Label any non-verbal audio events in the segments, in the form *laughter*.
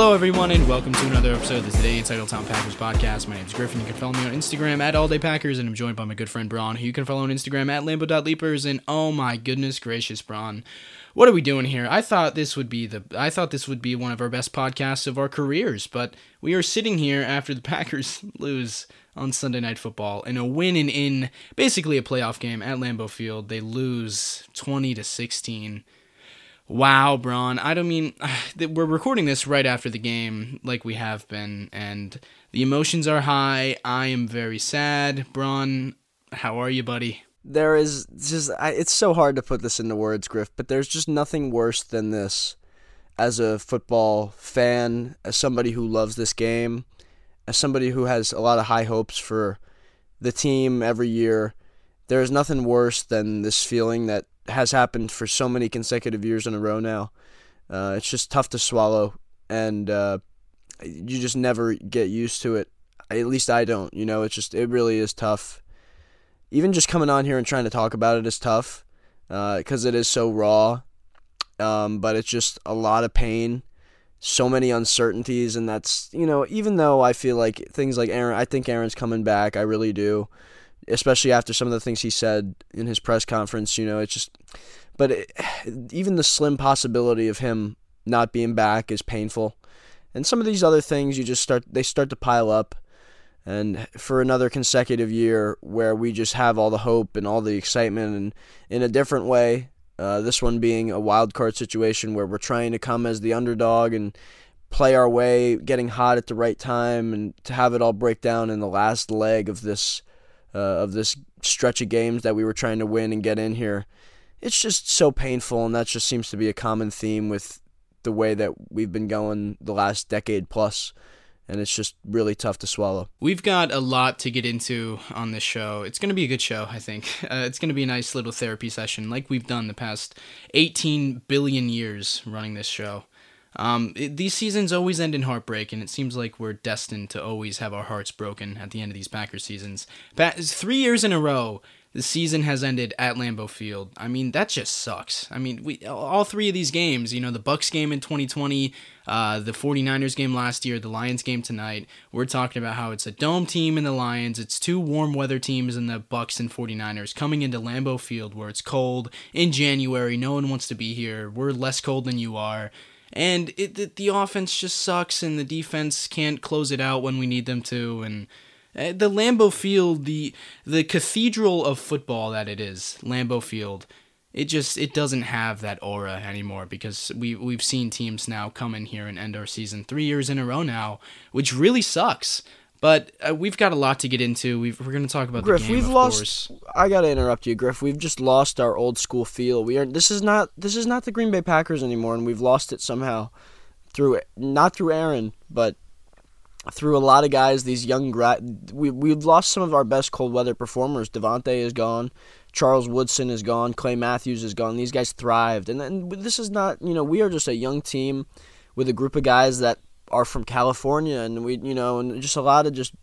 Hello, everyone, and welcome to another episode of the Today in Titletown Packers podcast. My name is Griffin. You can follow me on Instagram at All Day Packers, and I'm joined by my good friend Braun, who you can follow on Instagram at Lambo.Leapers. And oh my goodness gracious, Braun, what are we doing here? I thought this would be the I thought this would be one of our best podcasts of our careers, but we are sitting here after the *laughs* Packers lose on Sunday Night Football in a win and in basically a playoff game at Lambeau Field. They lose 20 to 16. Wow, Braun. I don't mean *sighs* we're recording this right after the game, like we have been, and the emotions are high. I am very sad. Braun, how are you, buddy? There is just I, it's so hard to put this into words, Griff, but there's just nothing worse than this. As a football fan, as somebody who loves this game, as somebody who has a lot of high hopes for the team every year, there is nothing worse than this feeling that has happened for so many consecutive years in a row now. Uh, it's just tough to swallow, and uh, you just never get used to it. At least I don't. You know, it's just it really is tough. Even just coming on here and trying to talk about it is tough because uh, it is so raw. Um, but it's just a lot of pain, so many uncertainties, and that's you know even though I feel like things like Aaron, I think Aaron's coming back. I really do especially after some of the things he said in his press conference. You know, it's just, but it, *sighs* even the slim possibility of him not being back is painful. And some of these other things, you just start, they start to pile up. And for another consecutive year where we just have all the hope and all the excitement, and in a different way, uh, this one being a wild card situation where we're trying to come as the underdog and play our way, getting hot at the right time, and to have it all break down in the last leg of this uh, of this stretch of games that we were trying to win and get in here. It's just so painful, and that just seems to be a common theme with the way that we've been going the last decade plus and it's just really tough to swallow. We've got a lot to get into on this show. It's going to be a good show, I think. *laughs* Uh, it's going to be a nice little therapy session, like we've done the past 18 billion years running this show. Um, it, these seasons always end in heartbreak, and it seems like we're destined to always have our hearts broken at the end of these Packers seasons. Pa- three years in a row, the season has ended at Lambeau Field. I mean, that just sucks. I mean, we all three of these games, you know, the Bucs game in 2020, uh, the 49ers game last year, the Lions game tonight, we're talking about how it's a dome team in the Lions, it's two warm weather teams in the Bucs and 49ers coming into Lambeau Field where it's cold in January, no one wants to be here. We're less cold than you are and it, the, the offense just sucks and the defense can't close it out when we need them to. And uh, the Lambeau Field the the cathedral of football that it is Lambeau Field it just it doesn't have that aura anymore because we we've seen teams now come in here and end our season 3 years in a row now which really sucks but uh, we've got a lot to get into. we are going to talk about Griff. the game. We've lost. Course. I got to interrupt you, Griff. We've just lost our old school feel. We are. This is not. This is not the Green Bay Packers anymore, and we've lost it somehow through not through Aaron, but through a lot of guys. These young grad. We we've lost some of our best cold weather performers. Davante is gone. Charles Woodson is gone. Clay Matthews is gone. These guys thrived, and then this is not. You know, we are just a young team with a group of guys that are from California, and we, you know, and just a lot of just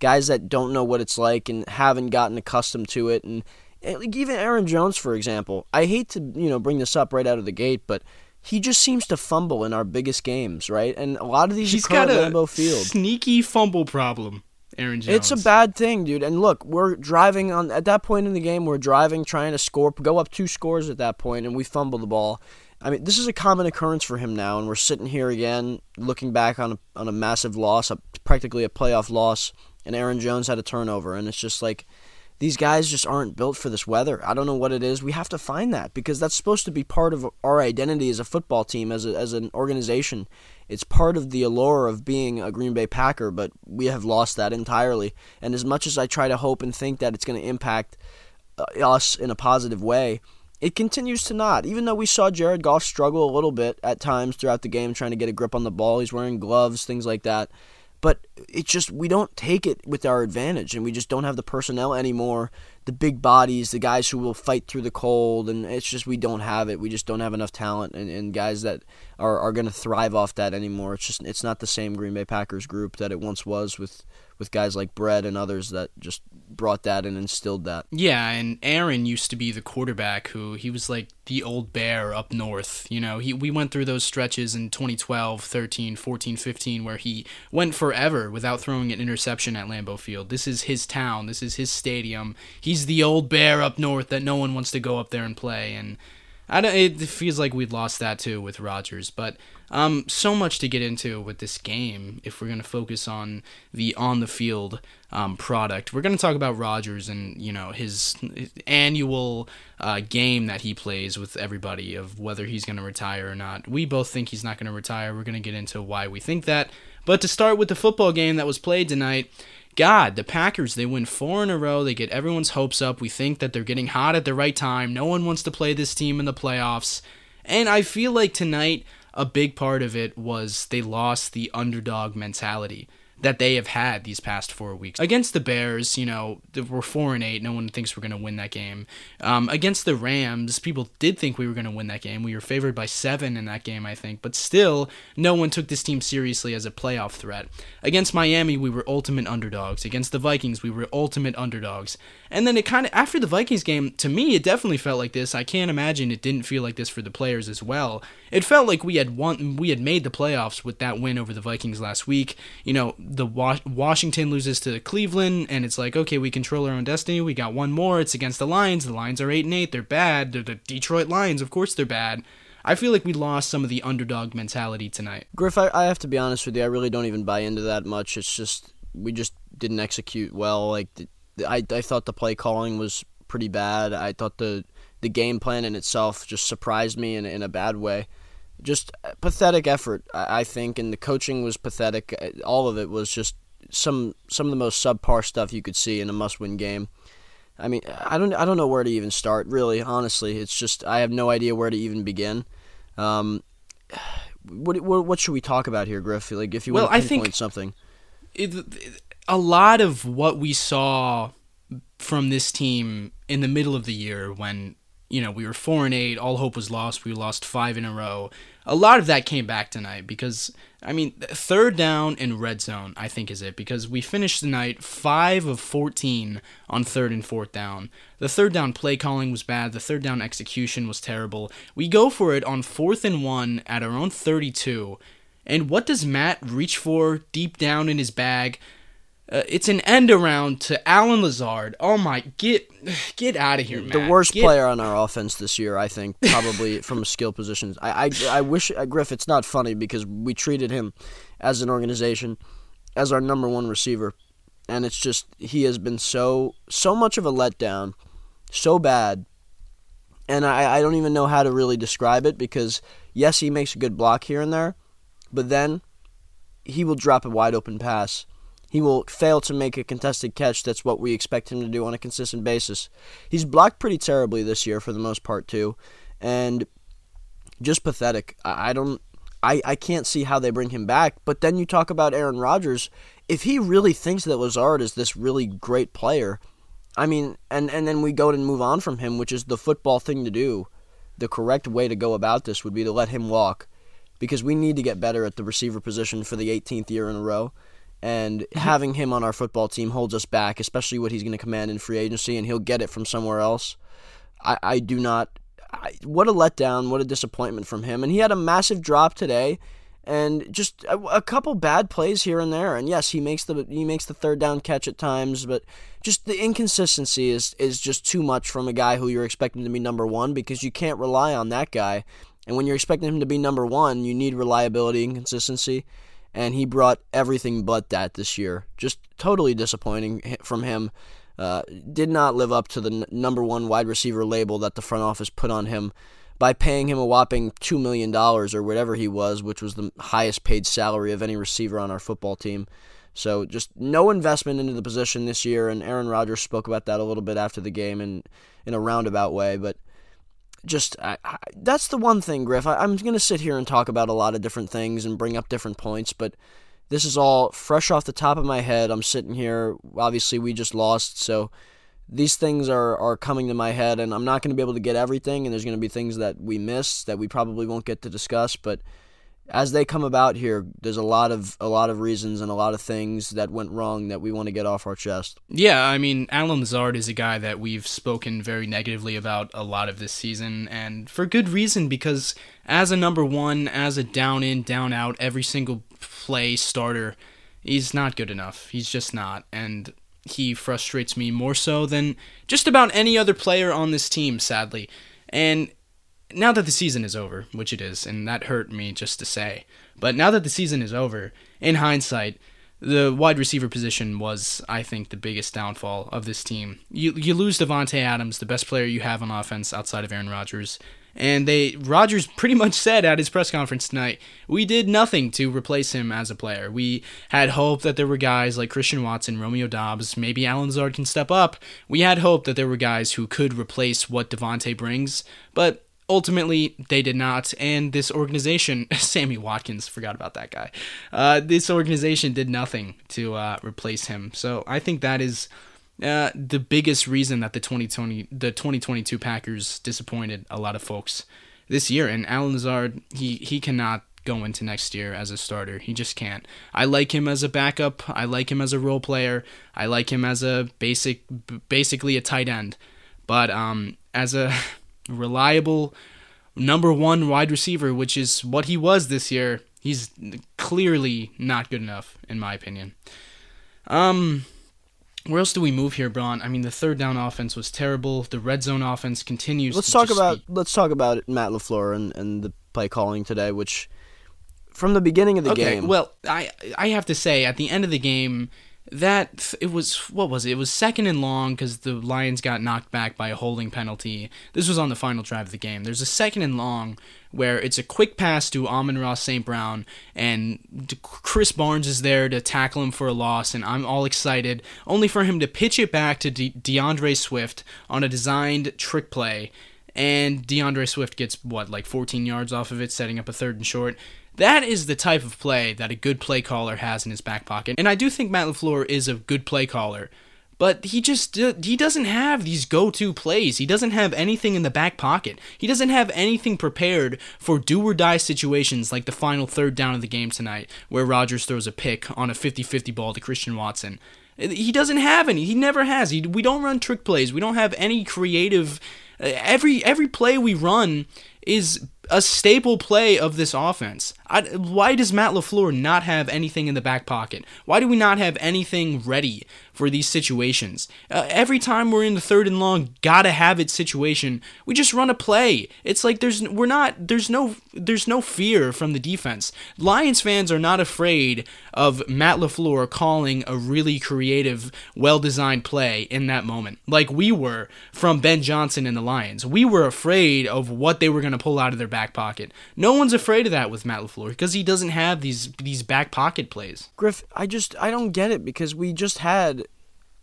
guys that don't know what it's like and haven't gotten accustomed to it, and, like even Aaron Jones, for example. I hate to, you know, bring this up right out of the gate, but he just seems to fumble in our biggest games, right? And a lot of these He's got a Lambeau Field. sneaky fumble problem. Aaron Jones. It's a bad thing, dude. And look, we're driving on at that point in the game. We're driving, trying to score, go up two scores at that point, and we fumble the ball. I mean, this is a common occurrence for him now, and we're sitting here again, looking back on a, on a massive loss, a, practically a playoff loss, and Aaron Jones had a turnover, and it's just like these guys just aren't built for this weather. I don't know what it is. We have to find that because that's supposed to be part of our identity as a football team, as a, as an organization. It's part of the allure of being a Green Bay Packer, but we have lost that entirely. And as much as I try to hope and think that it's going to impact uh, us in a positive way, it continues to not. Even though we saw Jared Goff struggle a little bit at times throughout the game trying to get a grip on the ball, he's wearing gloves, things like that. But it's just we don't take it with our advantage, and we just don't have the personnel anymore, the big bodies, the guys who will fight through the cold, and it's just we don't have it. We just don't have enough talent, and, and guys that are, are going to thrive off that anymore. It's just it's not the same Green Bay Packers group that it once was with with guys like Brett and others that just brought that and instilled that. Yeah, and Aaron used to be the quarterback who he was like the old bear up north. You know, he we went through those stretches in 2012, 13, 14, 15 where he went forever without throwing an interception at Lambeau Field. This is his town, this is his stadium. He's the old bear up north that no one wants to go up there and play and I don't, it feels like we'd lost that too with Rodgers, but um, so much to get into with this game. If we're gonna focus on the on the field um, product, we're gonna talk about Rodgers and you know his, his annual uh, game that he plays with everybody of whether he's gonna retire or not. We both think he's not gonna retire. We're gonna get into why we think that. But to start with the football game that was played tonight, God, the Packers, they win four in a row. They get everyone's hopes up. We think that they're getting hot at the right time. No one wants to play this team in the playoffs. And I feel like tonight, a big part of it was they lost the underdog mentality that they have had these past four weeks against the Bears. You know, we're four and eight. No one thinks we're going to win that game. Um, against the Rams, people did think we were going to win that game. We were favored by seven in that game, I think, but still, no one took this team seriously as a playoff threat. Against Miami, we were ultimate underdogs. Against the Vikings, we were ultimate underdogs. And then it kind of after the Vikings game, to me, it definitely felt like this. I can't imagine it didn't feel like this for the players as well. It felt like we had won, we had made the playoffs with that win over the Vikings last week. You know, the Washington loses to Cleveland, and it's like, okay, we control our own destiny. We got one more. It's against the Lions. The Lions are eight and eight. They're bad. They're the Detroit Lions. Of course, they're bad. I feel like we lost some of the underdog mentality tonight. Griff, I, I have to be honest with you. I really don't even buy into that much. It's just we just didn't execute well. Like I, I thought the play calling was pretty bad. I thought the the game plan in itself just surprised me in, in a bad way just pathetic effort, I think, and the coaching was pathetic. All of it was just some some of the most subpar stuff you could see in a must-win game. I mean, I don't I don't know where to even start. Really, honestly, it's just I have no idea where to even begin. Um, what, what, what should we talk about here, Griff? Like, if you well, want to pinpoint something, it, a lot of what we saw from this team in the middle of the year when you know, we were four and eight. All hope was lost. We lost five in a row. A lot of that came back tonight because I mean, third down and red zone. I think is it because we finished the night five of fourteen on third and fourth down. The third down play calling was bad. The third down execution was terrible. We go for it on fourth and one at our own thirty-two. And what does Matt reach for deep down in his bag? Uh, it's an end around to Allen Lazard. Oh my, get get out of here, man. The worst get... player on our offense this year, I think, probably *laughs* from a skill positions. I, I I wish uh, Griff. It's not funny because we treated him as an organization as our number one receiver, and it's just he has been so so much of a letdown, so bad, and I I don't even know how to really describe it because yes, he makes a good block here and there, but then he will drop a wide open pass he will fail to make a contested catch. That's what we expect him to do on a consistent basis. He's blocked pretty terribly this year for the most part too, and just pathetic. I, I don't. I, I can't see how they bring him back. But then you talk about Aaron Rodgers. If he really thinks that Lazard is this really great player, I mean, and, and then we go and move on from him, which is the football thing to do. The correct way to go about this would be to let him walk because we need to get better at the receiver position for the 18th year in a row and mm-hmm. having him on our football team holds us back, especially what he's going to command in free agency, and he'll get it from somewhere else. I, I do not. I, what a letdown! What a disappointment from him. And he had a massive drop today, and just a, a, couple bad plays here and there. And yes, he makes the he makes the third down catch at times, but just the inconsistency is is just too much from a guy who you're expecting to be number one because you can't rely on that guy. And when you're expecting him to be number one, you need reliability and consistency and he brought everything but that this year. Just totally disappointing from him. Uh, did not live up to the n- number one wide receiver label that the front office put on him by paying him a whopping $2 million or whatever he was, which was the highest paid salary of any receiver on our football team. So just no investment into the position this year, and Aaron Rodgers spoke about that a little bit after the game in, in a roundabout way. But just I, I, that's the one thing, Griff. I, I'm going to sit here and talk about a lot of different things and bring up different points, but this is all fresh off the top of my head. I'm sitting here. Obviously, we just lost, so these things are, are coming to my head, and I'm not going to be able to get everything, and there's going to be things that we missed that we probably won't get to discuss, but as they come about here, there's a lot of a lot of reasons and a lot of things that went wrong that we want to get off our chest. Yeah, I mean, Allen Lazard is a guy that we've spoken very negatively about a lot of this season, and for good reason because as a number one, as a down in, down out, every single play starter, he's not good enough. He's just not, and he frustrates me more so than just about any other player on this team, sadly. And now that the season is over, which it is, and that hurt me just to say, but now that the season is over, in hindsight, the wide receiver position was, I think, the biggest downfall of this team. You you lose Davante Adams, the best player you have on offense outside of Aaron Rodgers, and they Rodgers *laughs* pretty much said at his press conference tonight, we did nothing to replace him as a player. We had hope that there were guys like Christian Watson, Romeo Doubs, maybe Allen Lazard can step up. We had hope that there were guys who could replace what Davante brings, but ultimately they did not and this organization *laughs* sammy watkins forgot about that guy. Uh, this organization did nothing to uh, replace him. So i think that is uh, the biggest reason that the 2020 the 2022 packers disappointed a lot of folks this year. And allen lazard he he cannot go into next year as a starter. He just can't. I like him as a backup. I like him as a role player. I like him as a basic basically a tight end. But um as a *laughs* reliable number one wide receiver, which is what he was this year, he's clearly not good enough, in my opinion. Um, where else do we move here, Braun? I mean, the third down offense was terrible. The red zone offense continues. Let's talk about be... let's talk about Matt LaFleur and, and the play calling today, which from the beginning of the okay, game. Well, I I have to say, at the end of the game, that it was what was it? It was second and long because the Lions got knocked back by a holding penalty. This was on the final drive of the game. There's a second and long where it's a quick pass to Amon-Ra St. Brown, and Krys Barnes is there to tackle him for a loss, and I'm all excited, only for him to pitch it back to De- D'Andre Swift on a designed trick play, and D'Andre Swift gets what like 14 yards off of it, setting up a third and short. That is the type of play that a good play caller has in his back pocket. And I do think Matt LaFleur is a good play caller. But he just he doesn't have these go-to plays. He doesn't have anything in the back pocket. He doesn't have anything prepared for do or die situations like the final third down of the game tonight where Rodgers throws a pick on a 50-50 ball to Christian Watson. Uh, he doesn't have any. He never has. He, we don't run trick plays. We don't have any creative uh, every every play we run is a staple play of this offense. I, why does Matt LaFleur not have anything in the back pocket? Why do we not have anything ready for these situations? Uh, every time we're in the third and long, gotta have it situation, we just run a play. It's like there's we're not there's no there's no fear from the defense. Lions fans are not afraid of Matt LaFleur calling a really creative, well-designed play in that moment, like we were from Ben Johnson and the Lions. We were afraid of what they were going to pull out of their back pocket. No one's afraid of that with Matt LaFleur because he doesn't have these these back pocket plays. Griff, I just I don't get it because we just had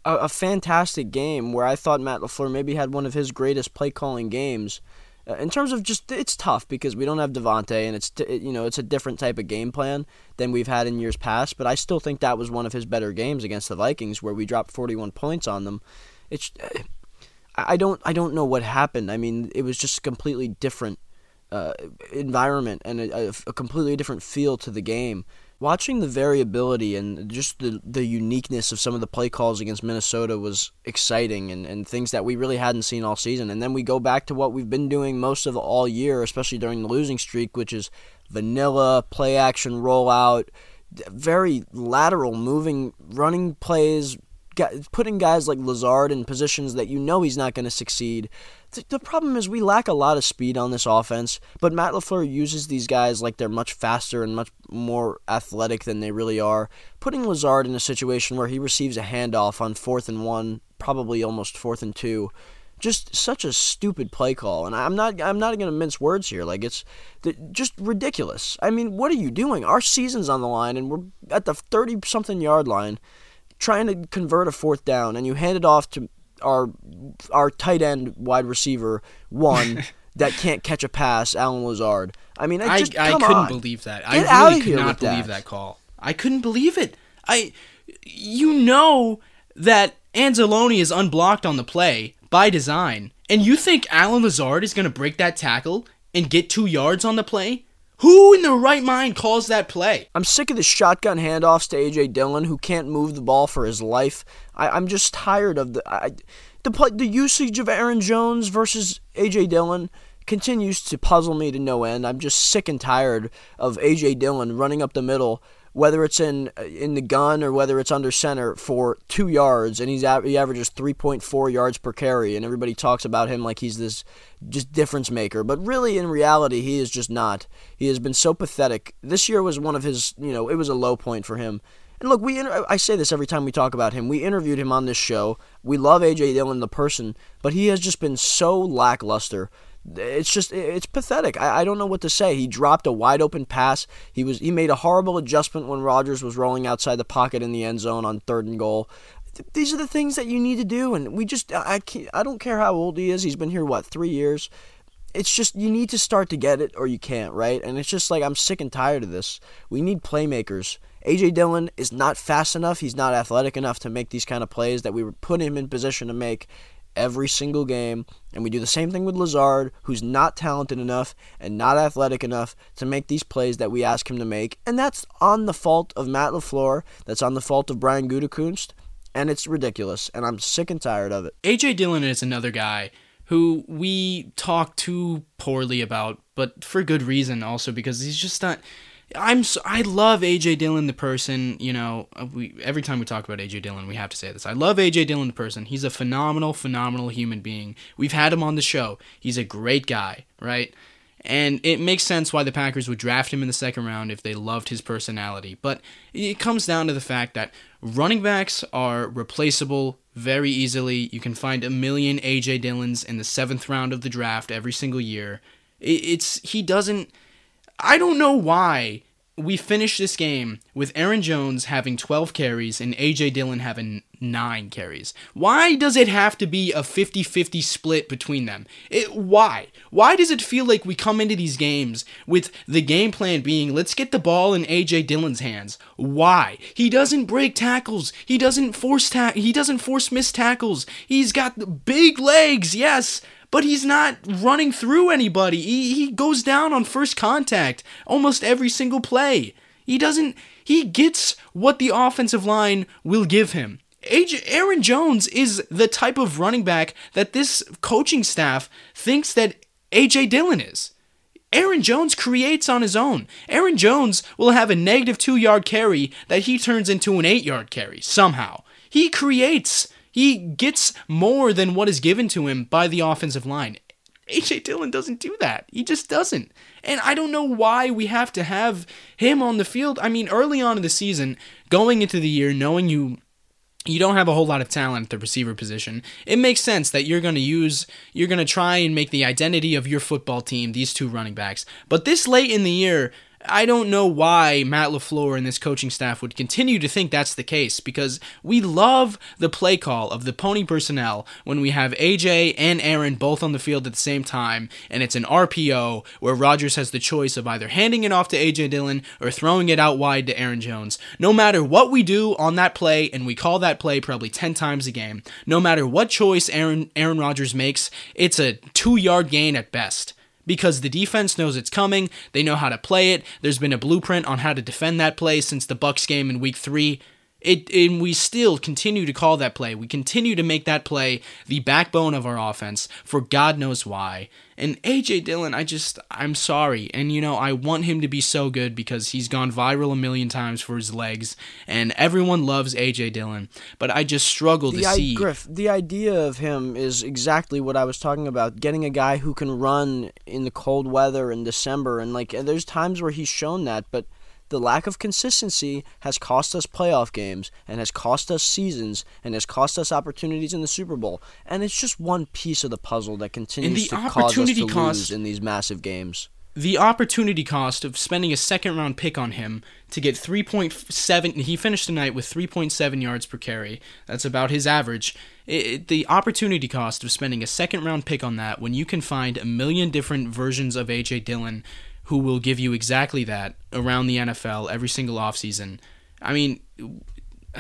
a, a fantastic game where I thought Matt LaFleur maybe had one of his greatest play calling games. Uh, in terms of just it's tough because we don't have Davante and it's you know it's a different type of game plan than we've had in years past. But I still think that was one of his better games against the Vikings where we dropped 41 points on them. It's I don't I don't know what happened. I mean, it was just a completely different uh, environment and a, a, completely different feel to the game. Watching the variability and just the, the uniqueness of some of the play calls against Minnesota was exciting and, and things that we really hadn't seen all season. And then we go back to what we've been doing most of all year, especially during the losing streak, which is vanilla play action rollout, very lateral moving running plays, putting guys like Lazard in positions that you know he's not going to succeed. The problem is we lack a lot of speed on this offense, but Matt LaFleur uses these guys like they're much faster and much more athletic than they really are, putting Lazard in a situation where he receives a handoff on fourth and one, probably almost fourth and two. Just such a stupid play call, and I'm not. I'm not going to mince words here. Like it's just ridiculous. I mean, what are you doing? Our season's on the line, and we're at the thirty something yard line trying to convert a fourth down and you hand it off to our our tight end wide receiver one *laughs* that can't catch a pass, Allen Lazard. I mean, I just I, I couldn't on. believe that. Get I really could not believe that. that call. I couldn't believe it. I you know that Anzalone is unblocked on the play by design, and you think Allen Lazard is going to break that tackle and get two yards on the play? Who in their right mind calls that play? I'm sick of the shotgun handoffs to AJ Dillon, who can't move the ball for his life. I, am just tired of the I, the the usage of Aaron Jones versus AJ Dillon continues to puzzle me to no end. I'm just sick and tired of AJ Dillon running up the middle whether it's in uh, in the gun or whether it's under center for two yards, and he's he averages 3.4 yards per carry, and everybody talks about him like he's this just difference maker, but really in reality he is just not. He has been so pathetic. This year was one of his, you know, it was a low point for him. And look, we I say this every time we talk about him. We interviewed him on this show. We love AJ Dillon the person, but he has just been so lackluster it's just it's pathetic. I, I don't know what to say. He dropped a wide open pass. He was he made a horrible adjustment when Rodgers was rolling outside the pocket in the end zone on third and goal. These are the things that you need to do, and we just I can't, I don't care how old he is. He's been here what three years. It's just you need to start to get it or you can't, right? And it's just like I'm sick and tired of this. We need playmakers. AJ Dillon is not fast enough. He's not athletic enough to make these kind of plays that we were put him in position to make every single game. And we do the same thing with Lazard, who's not talented enough and not athletic enough to make these plays that we ask him to make. And that's on the fault of Matt LaFleur. That's on the fault of Brian Gutekunst. And it's ridiculous. And I'm sick and tired of it. AJ Dillon is another guy who we talk too poorly about, but for good reason also because he's just not I'm so, I love AJ Dillon the person. You know, uh, we every time we talk about AJ Dillon, we have to say this. I love AJ Dillon the person. He's a phenomenal, phenomenal human being. We've had him on the show. He's a great guy, right? And it makes sense why the Packers would draft him in the second round if they loved his personality. But it comes down to the fact that running backs are replaceable very easily. You can find a million AJ Dillons in the seventh round of the draft every single year. It's he doesn't I don't know why we finished this game with Aaron Jones having 12 carries and AJ Dillon having 9 carries. Why does it have to be a 50-50 split between them? It, why? Why does it feel like we come into these games with the game plan being let's get the ball in AJ Dillon's hands? Why? He doesn't break tackles. He doesn't force ta- he doesn't force missed tackles. He's got big legs. Yes, but he's not running through anybody. He, he goes down on first contact almost every single play. He doesn't, he gets what the offensive line will give him. Aaron Jones is the type of running back that this coaching staff thinks that AJ Dillon is. Aaron Jones creates on his own. Aaron Jones will have a negative two yard carry that he turns into an eight yard carry somehow. He creates he gets more than what is given to him by the offensive line. AJ Dillon doesn't do that. He just doesn't. And I don't know why we have to have him on the field. I mean, early on in the season, going into the year, knowing you you don't have a whole lot of talent at the receiver position. It makes sense that you're going to use, you're going to try and make the identity of your football team these two running backs. But this late in the year, I don't know why Matt LaFleur and this coaching staff would continue to think that's the case because we love the play call of the pony personnel when we have AJ and Aaron both on the field at the same time and it's an RPO where Rodgers has the choice of either handing it off to AJ Dillon or throwing it out wide to Aaron Jones. No matter what we do on that play, and we call that play probably 10 times a game, no matter what choice Aaron, Aaron Rodgers makes, it's a two yard gain at best because the defense knows it's coming. They know how to play it. There's been a blueprint on how to defend that play since the Bucs game in week 3. It and we still continue to call that play. We continue to make that play the backbone of our offense for God knows why. And AJ Dillon, I just I'm sorry. And you know, I want him to be so good because he's gone viral a million times for his legs and everyone loves AJ Dillon, but I just struggle the to I- see Griff, the idea of him is exactly what I was talking about, getting a guy who can run in the cold weather in December and like and there's times where he's shown that, but the lack of consistency has cost us playoff games and has cost us seasons and has cost us opportunities in the Super Bowl. And it's just one piece of the puzzle that continues to cause us to cost, lose in these massive games. The opportunity cost of spending a second round pick on him to get 3.7 he finished the night with 3.7 yards per carry. That's about his average. It, the opportunity cost of spending a second round pick on that when you can find a million different versions of AJ Dillon who will give you exactly that around the NFL every single offseason. I mean, *sighs*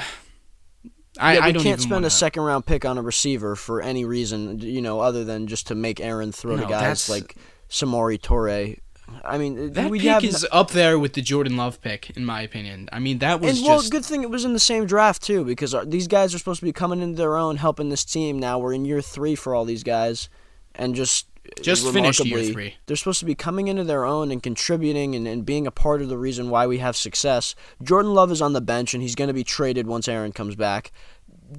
I, yeah, I can't spend a second round pick on a receiver for any reason, you know, other than just to make Aaron throw no, to guys like Samori Toure, I mean, That we pick have is up there with the Jordan Love pick, in my opinion. I mean, that was and well, just good thing it was in the same draft too, because these guys are supposed to be coming into their own, helping this team. Now we're in year three for all these guys, and just Just finished year three. They're supposed to be coming into their own and contributing and, and being a part of the reason why we have success. Jordan Love is on the bench and he's going to be traded once Aaron comes back.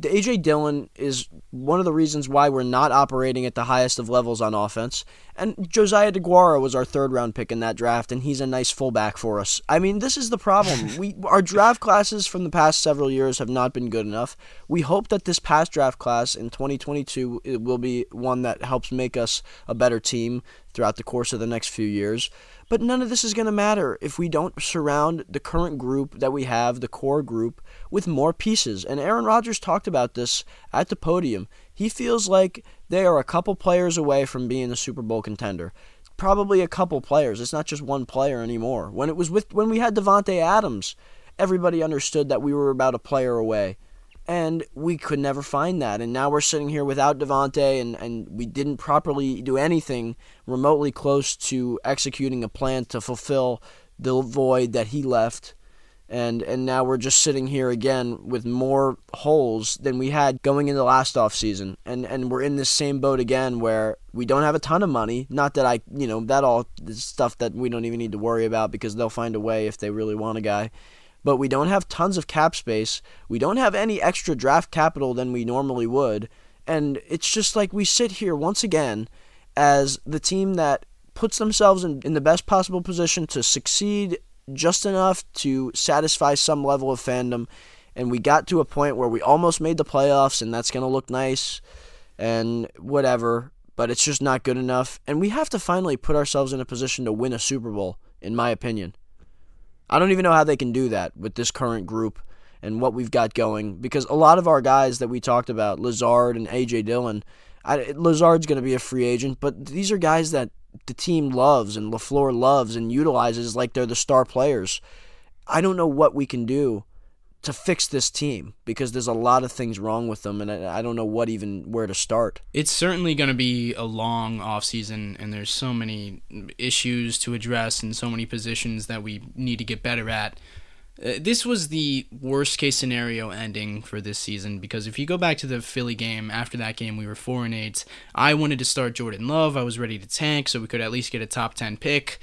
AJ Dillon is one of the reasons why we're not operating at the highest of levels on offense. And Josiah DeGuara was our third round pick in that draft, and he's a nice fullback for us. I mean, this is the problem. *laughs* we our draft classes from the past several years have not been good enough. We hope that this past draft class in 2022 it will be one that helps make us a better team throughout the course of the next few years. But none of this is going to matter if we don't surround the current group that we have, the core group, with more pieces. And Aaron Rodgers talked about this at the podium. He feels like they are a couple players away from being a Super Bowl contender. Probably a couple players. It's not just one player anymore. When it was with when we had Davante Adams, everybody understood that we were about a player away and we could never find that. And now we're sitting here without Davante, and, and we didn't properly do anything remotely close to executing a plan to fulfill the void that he left. And and now we're just sitting here again with more holes than we had going into last off season. And and we're in this same boat again where we don't have a ton of money. Not that I you know, that all stuff that we don't even need to worry about because they'll find a way if they really want a guy but we don't have tons of cap space. We don't have any extra draft capital than we normally would. And it's just like we sit here once again as the team that puts themselves in, in the best possible position to succeed just enough to satisfy some level of fandom. And we got to a point where we almost made the playoffs, and that's going to look nice and whatever, but it's just not good enough. And we have to finally put ourselves in a position to win a Super Bowl, in my opinion. I don't even know how they can do that with this current group and what we've got going because a lot of our guys that we talked about, Lazard and AJ Dillon, I, Lazard's going to be a free agent, but these are guys that the team loves and LaFleur loves and utilizes like they're the star players. I don't know what we can do to fix this team because there's a lot of things wrong with them and I, I don't know what even where to start. It's certainly going to be a long offseason, and there's so many issues to address and so many positions that we need to get better at. Uh, this was the worst case scenario ending for this season because if you go back to the Philly game, after that game we were 4 and 8. I wanted to start Jordan Love. I was ready to tank so we could at least get a top 10 pick.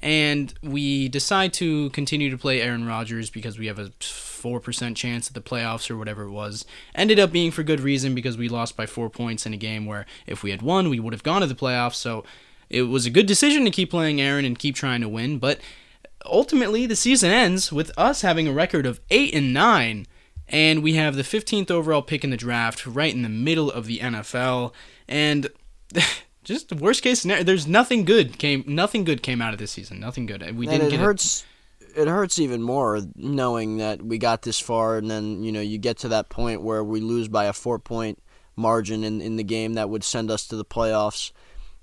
And we decide to continue to play Aaron Rodgers because we have a 4% chance at the playoffs or whatever it was. Ended up being for good reason because we lost by 4 points in a game where if we had won, we would have gone to the playoffs. So it was a good decision to keep playing Aaron and keep trying to win, but ultimately the season ends with us having a record of 8 and 9 and we have the 15th overall pick in the draft right in the middle of the NFL and *laughs* just the worst case scenario there's nothing good came nothing good came out of this season. Nothing good. We and didn't it get hurts it hurts even more knowing that we got this far and then you know you get to that point where we lose by a four point margin in, in the game that would send us to the playoffs.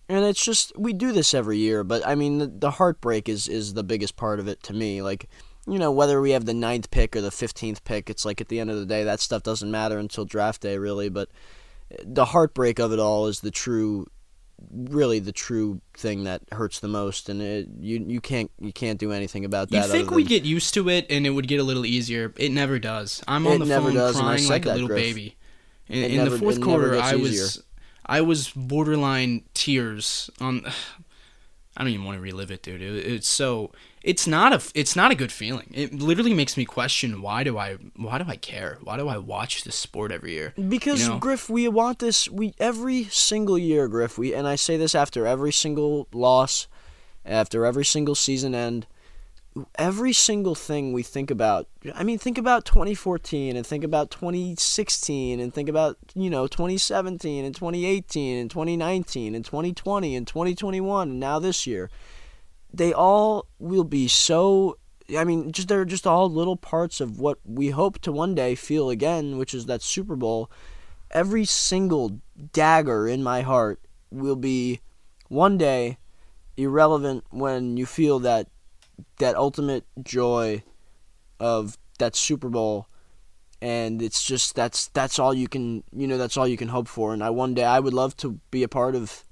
And it's just we do this every year but i mean the, the heartbreak is is the biggest part of it to me. Like you know whether we have the ninth pick or the 15th pick it's like at the end of the day that stuff doesn't matter until draft day really. But the heartbreak of it all is the true really the true thing that hurts the most and it, you you can't you can't do anything about that. you think we get used to it and it would get a little easier it never does i'm on the phone does, crying like a little Griff. baby in, in never- the fourth quarter i was easier. i was borderline tears on *sighs* i don't even want to relive it dude it, it's so it's not a it's not a good feeling it literally makes me question why do i why do i care why do i watch this sport every year Because you know? Griff, we want this. We every single year, Griff. We and I say this after every single loss, after every single season end, every single thing we think about. I mean, think about 2014 and think about 2016 and think about you know 2017 and 2018 and 2019 and 2020 and 2021 and now this year. They all will be so I mean, just they're just all little parts of what we hope to one day feel again, which is that Super Bowl. Every single dagger in my heart will be one day irrelevant when you feel that that ultimate joy of that Super Bowl and it's just that's that's all you can you know that's all you can hope for and I one day I would love to be a part of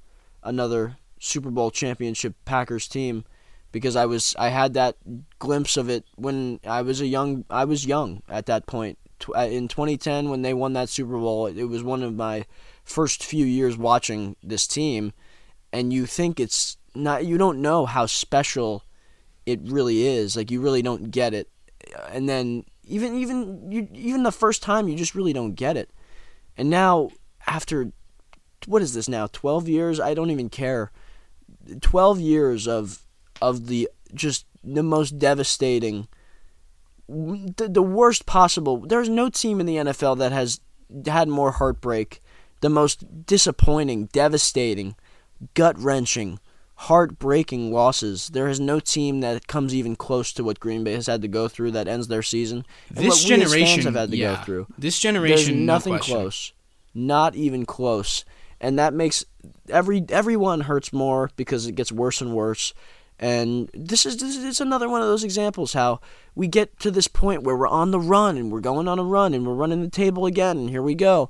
another Super Bowl championship Packers team because I was I had that glimpse of it when I was a young I was young at that point. Uh, in 2010 when they won that Super Bowl, it was one of my first few years watching this team and you think it's not you don't know how special it really is. Like you really don't get it. And then even even you even the first time you just really don't get it. And now after what is this now? 12 years? I don't even care. 12 years of of the just the most devastating the, the worst possible. There's no team in the NFL that has had more heartbreak, the most disappointing, devastating, gut-wrenching, heartbreaking losses. There is no team that comes even close to what Green Bay has had to go through that ends their season. And this generation have had to yeah, go through. This generation, There's nothing no close, not even close, and that makes every everyone hurts more because it gets worse and worse. And this is this is another one of those examples how we get to this point where we're on the run and we're going on a run and we're running the table again and here we go.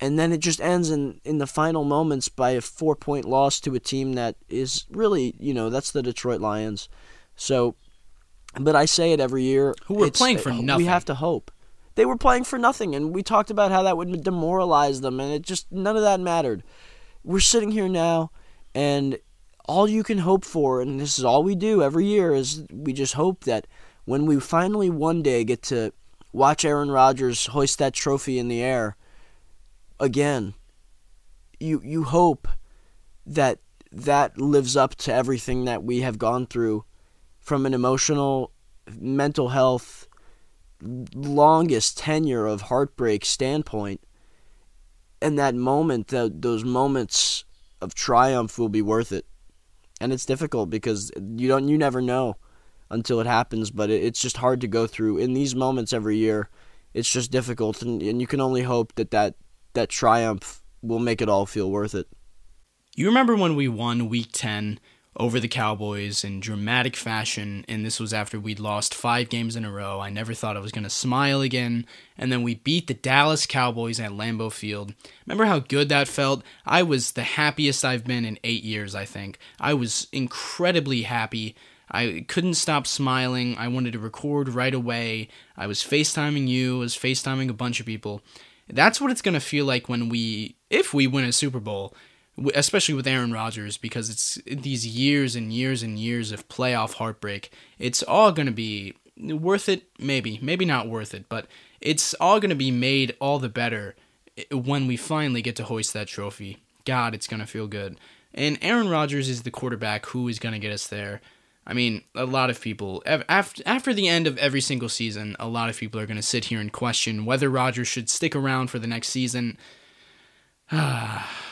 And then it just ends in, in the final moments by a four point loss to a team that is really, you know, that's the Detroit Lions. So, but I say it every year. Who were playing for nothing. We have to hope. They were playing for nothing, and we talked about how that would demoralize them, and it just, none of that mattered. We're sitting here now, and all you can hope for, and this is all we do every year, is we just hope that when we finally one day get to watch Aaron Rodgers hoist that trophy in the air again, you you hope that that lives up to everything that we have gone through from an emotional, mental health, longest tenure of heartbreak standpoint. And that moment, that those moments of triumph will be worth it and it's difficult because you don't you never know until it happens but it, it's just hard to go through in these moments every year it's just difficult and, and you can only hope that, that that triumph will make it all feel worth it you remember when we won week 10 over the Cowboys in dramatic fashion, and this was after we'd lost five games in a row. I never thought I was going to smile again, and then we beat the Dallas Cowboys at Lambeau Field. Remember how good that felt? I was the happiest I've been in eight years, I think. I was incredibly happy. I couldn't stop smiling. I wanted to record right away. I was FaceTiming you, I was FaceTiming a bunch of people. That's what it's going to feel like when we, if we win a Super Bowl especially with Aaron Rodgers, because it's these years and years and years of playoff heartbreak. It's all going to be worth it, maybe, maybe not worth it, but it's all going to be made all the better eh, when we finally get to hoist that trophy. God, it's going to feel good. And Aaron Rodgers is the quarterback who is going to get us there. I mean, a lot of people after after the end of every single season, a lot of people are going to sit here and question whether Rodgers should stick around for the next season. *sighs*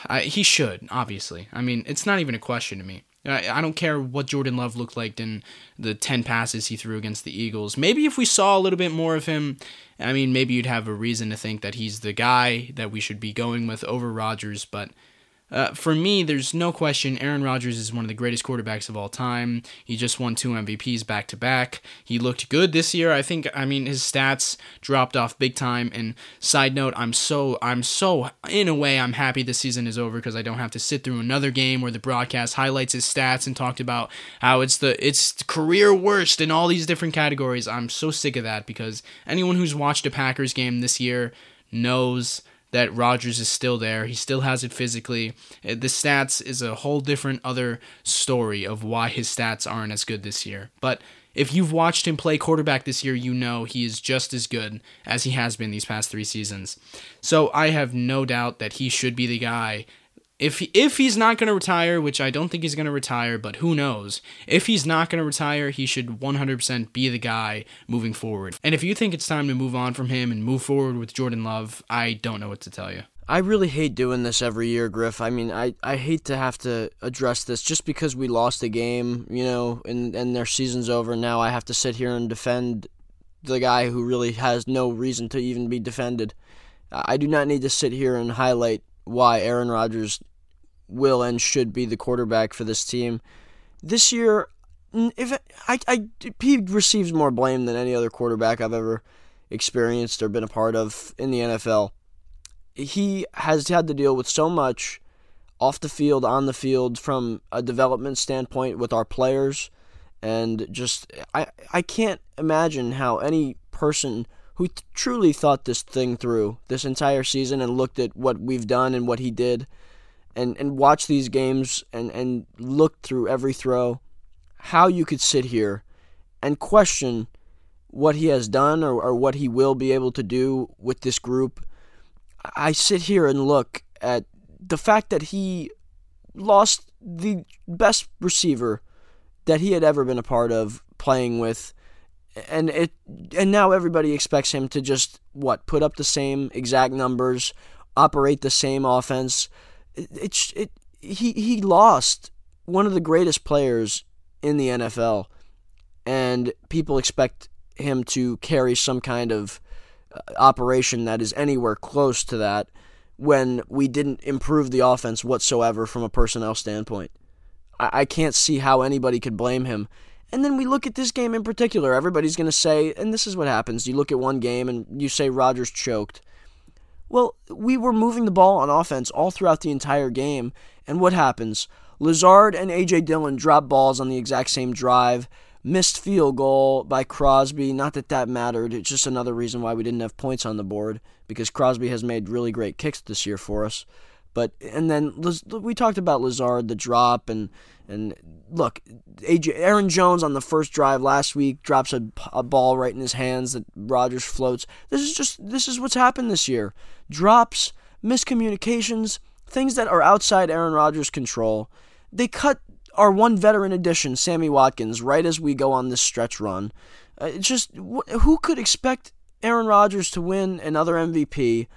I, he should, obviously. I mean, it's not even a question to me. I, I don't care what Jordan Love looked like in the 10 passes he threw against the Eagles. Maybe if we saw a little bit more of him, I mean, maybe you'd have a reason to think that he's the guy that we should be going with over Rodgers, but uh, for me, there's no question Aaron Rodgers is one of the greatest quarterbacks of all time. He just won two MVPs back to back. He looked good this year. I think I mean his stats dropped off big time and side note, I'm so I'm so in a way I'm happy this season is over because I don't have to sit through another game where the broadcast highlights his stats and talked about how it's the it's career worst in all these different categories. I'm so sick of that because anyone who's watched a Packers game this year knows that Rodgers is still there. He still has it physically. Uh, the stats is a whole different other story of why his stats aren't as good this year. But if you've watched him play quarterback this year, you know he is just as good as he has been these past three seasons. So I have no doubt that he should be the guy if if he's not going to retire, which I don't think he's going to retire, but who knows? If he's not going to retire, he should 100% be the guy moving forward. And if you think it's time to move on from him and move forward with Jordan Love, I don't know what to tell you. I really hate doing this every year, Griff. I mean, I, I hate to have to address this just because we lost a game, you know, and, and their season's over. Now I have to sit here and defend the guy who really has no reason to even be defended. I do not need to sit here and highlight why Aaron Rodgers will and should be the quarterback for this team. This year, if I, I he receives more blame than any other quarterback I've ever experienced or been a part of in the NFL. He has had to deal with so much off the field, on the field, from a development standpoint with our players, and just I I can't imagine how any person who truly thought this thing through this entire season and looked at what we've done and what he did and and watched these games and and looked through every throw how you could sit here and question what he has done or, or what he will be able to do with this group. I sit here and look at the fact that he lost the best receiver that he had ever been a part of playing with and it and now everybody expects him to just what put up the same exact numbers operate the same offense it, it he he lost one of the greatest players in the NFL and people expect him to carry some kind of uh, operation that is anywhere close to that when we didn't improve the offense whatsoever from a personnel standpoint. I, I can't see how anybody could blame him. And then we look at this game in particular. Everybody's going to say, and this is what happens. You look at one game and you say Rodgers choked. Well, we were moving the ball on offense all throughout the entire game. And what happens? Lazard and A.J. Dillon drop balls on the exact same drive missed field goal by Crosby. Not that that mattered. It's just another reason why we didn't have points on the board because Crosby has made really great kicks this year for us. But and then we talked about Lazard, the drop, and and look, AJ, Aaron Jones on the first drive last week drops a, a ball right in his hands that Rodgers floats. This is just this is what's happened this year. Drops, miscommunications, things that are outside Aaron Rodgers' control. They cut our one veteran addition, Sammy Watkins, right as we go on this stretch run. Uh, just who could expect Aaron Rodgers to win another MVP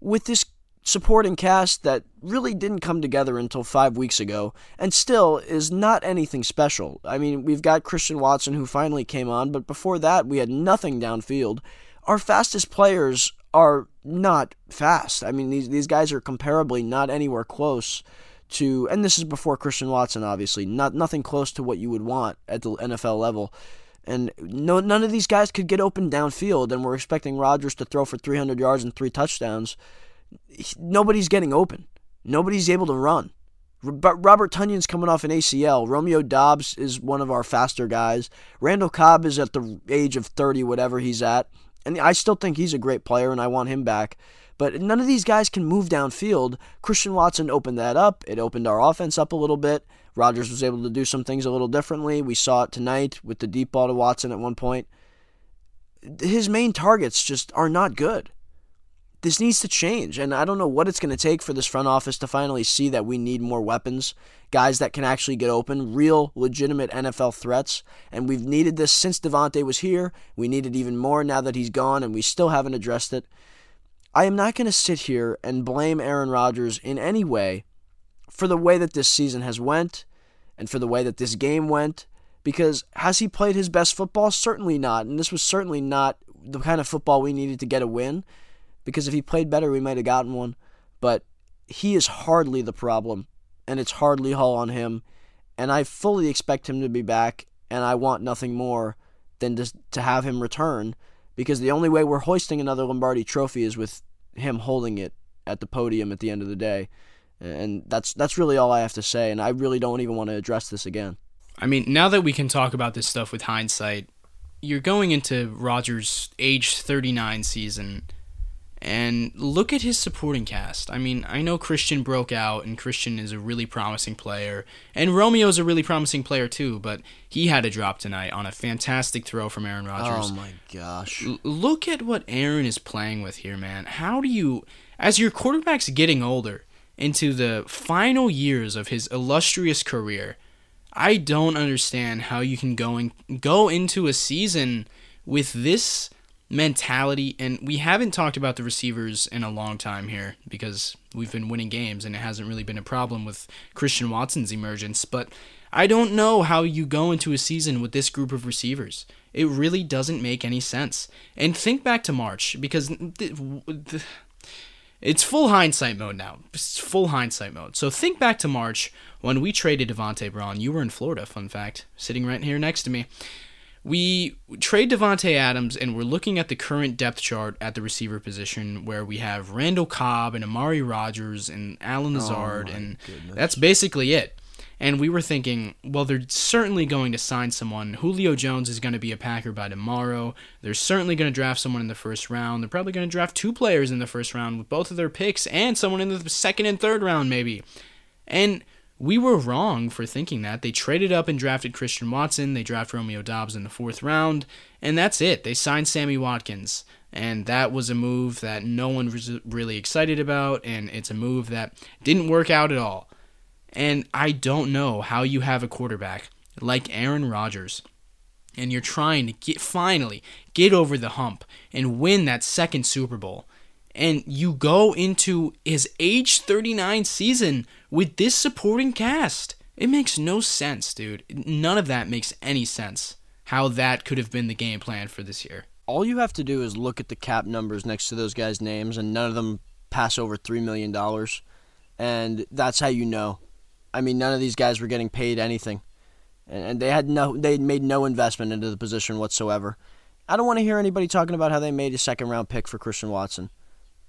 with this supporting cast that really didn't come together until five weeks ago and still is not anything special. I mean, we've got Christian Watson who finally came on, but before that, we had nothing downfield. Our fastest players are not fast. I mean, these, these guys are comparably not anywhere close to, and this is before Christian Watson, obviously, not nothing close to what you would want at the NFL level. And no, none of these guys could get open downfield, and we're expecting Rodgers to throw for 300 yards and three touchdowns. Nobody's getting open. Nobody's able to run. But Robert Tonyan's coming off an ACL. Romeo Doubs is one of our faster guys. Randall Cobb is at the age of 30, whatever he's at. And I still think he's a great player, and I want him back. But none of these guys can move downfield. Christian Watson opened that up. It opened our offense up a little bit. Rodgers was able to do some things a little differently. We saw it tonight with the deep ball to Watson at one point. His main targets just are not good. This needs to change, and I don't know what it's going to take for this front office to finally see that we need more weapons, guys that can actually get open, real, legitimate NFL threats. And we've needed this since Davante was here. We need it even more now that he's gone, and we still haven't addressed it. I am not going to sit here and blame Aaron Rodgers in any way for the way that this season has went and for the way that this game went because has he played his best football? Certainly not. And this was certainly not the kind of football we needed to get a win because if he played better, we might have gotten one. But he is hardly the problem, and it's hardly all on him. And I fully expect him to be back, and I want nothing more than to, to have him return because the only way we're hoisting another Lombardi trophy is with him holding it at the podium at the end of the day. And that's that's really all I have to say and I really don't even want to address this again. I mean, now that we can talk about this stuff with hindsight, you're going into Rodgers' age 39 season and look at his supporting cast. I mean, I know Christian broke out, and Christian is a really promising player, and Romeo's a really promising player too, but he had a drop tonight on a fantastic throw from Aaron oh, Rodgers. Oh my gosh. L- look at what Aaron is playing with here, man. How do you, as your quarterback's getting older, into the final years of his illustrious career, I don't understand how you can go, in, go into a season with this mentality and we haven't talked about the receivers in a long time here because we've been winning games and it hasn't really been a problem with Christian Watson's emergence but I don't know how you go into a season with this group of receivers. It really doesn't make any sense. And think back to March because it's full hindsight mode now. It's full hindsight mode. So think back to March when we traded Davante Braun you were in Florida fun fact sitting right here next to me we trade Davante Adams, and we're looking at the current depth chart at the receiver position, where we have Randall Cobb and Amari Rodgers and Allen oh Lazard, oh and goodness. that's basically it. And we were thinking, well, they're certainly going to sign someone. Julio Jones is going to be a Packer by tomorrow. They're certainly going to draft someone in the first round. They're probably going to draft two players in the first round with both of their picks and someone in the second and third round, maybe. And we were wrong for thinking that. They traded up and drafted Christian Watson. They drafted Romeo Doubs in the fourth round. And that's it. They signed Sammy Watkins. And that was a move that no one was really excited about. And it's a move that didn't work out at all. And I don't know how you have a quarterback like Aaron Rodgers and you're trying to get finally get over the hump and win that second Super Bowl. And you go into his age 39 season with this supporting cast. It makes no sense, dude. None of that makes any sense. How that could have been the game plan for this year. All you have to do is look at the cap numbers next to those guys' names, and none of them pass over $3 million. And that's how you know I mean, none of these guys were getting paid anything, and they had no, they made no investment into the position whatsoever. I don't want to hear anybody talking about how they made a second round pick for Christian Watson.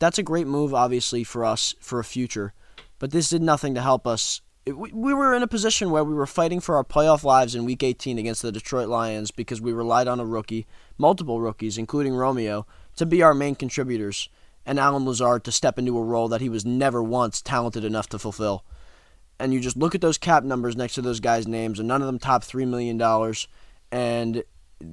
That's a great move, obviously, for us for a future, but this did nothing to help us. It, we, we were in a position where we were fighting for our playoff lives in Week 18 against the Detroit Lions because we relied on a rookie, multiple rookies, including Romeo, to be our main contributors, and Allen Lazard to step into a role that he was never once talented enough to fulfill and you just look at those cap numbers next to those guys' names, and none of them top $3 million, and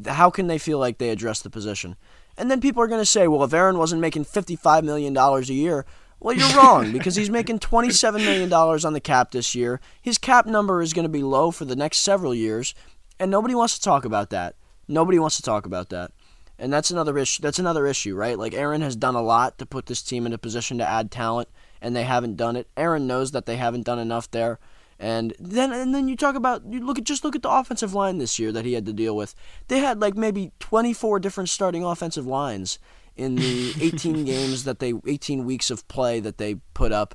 how can they feel like they address the position? And then people are going to say, well, if Aaron wasn't making $55 million a year, well, you're wrong *laughs* because he's making $27 million on the cap this year. His cap number is going to be low for the next several years, and nobody wants to talk about that. Nobody wants to talk about that. And that's another issue. That's another issue, right? Like Aaron has done a lot to put this team in a position to add talent and they haven't done it. Aaron knows that they haven't done enough there. And then and then you talk about you look at just look at the offensive line this year that he had to deal with. They had like maybe 24 different starting offensive lines in the *laughs* 18 games that they 18 weeks of play that they put up.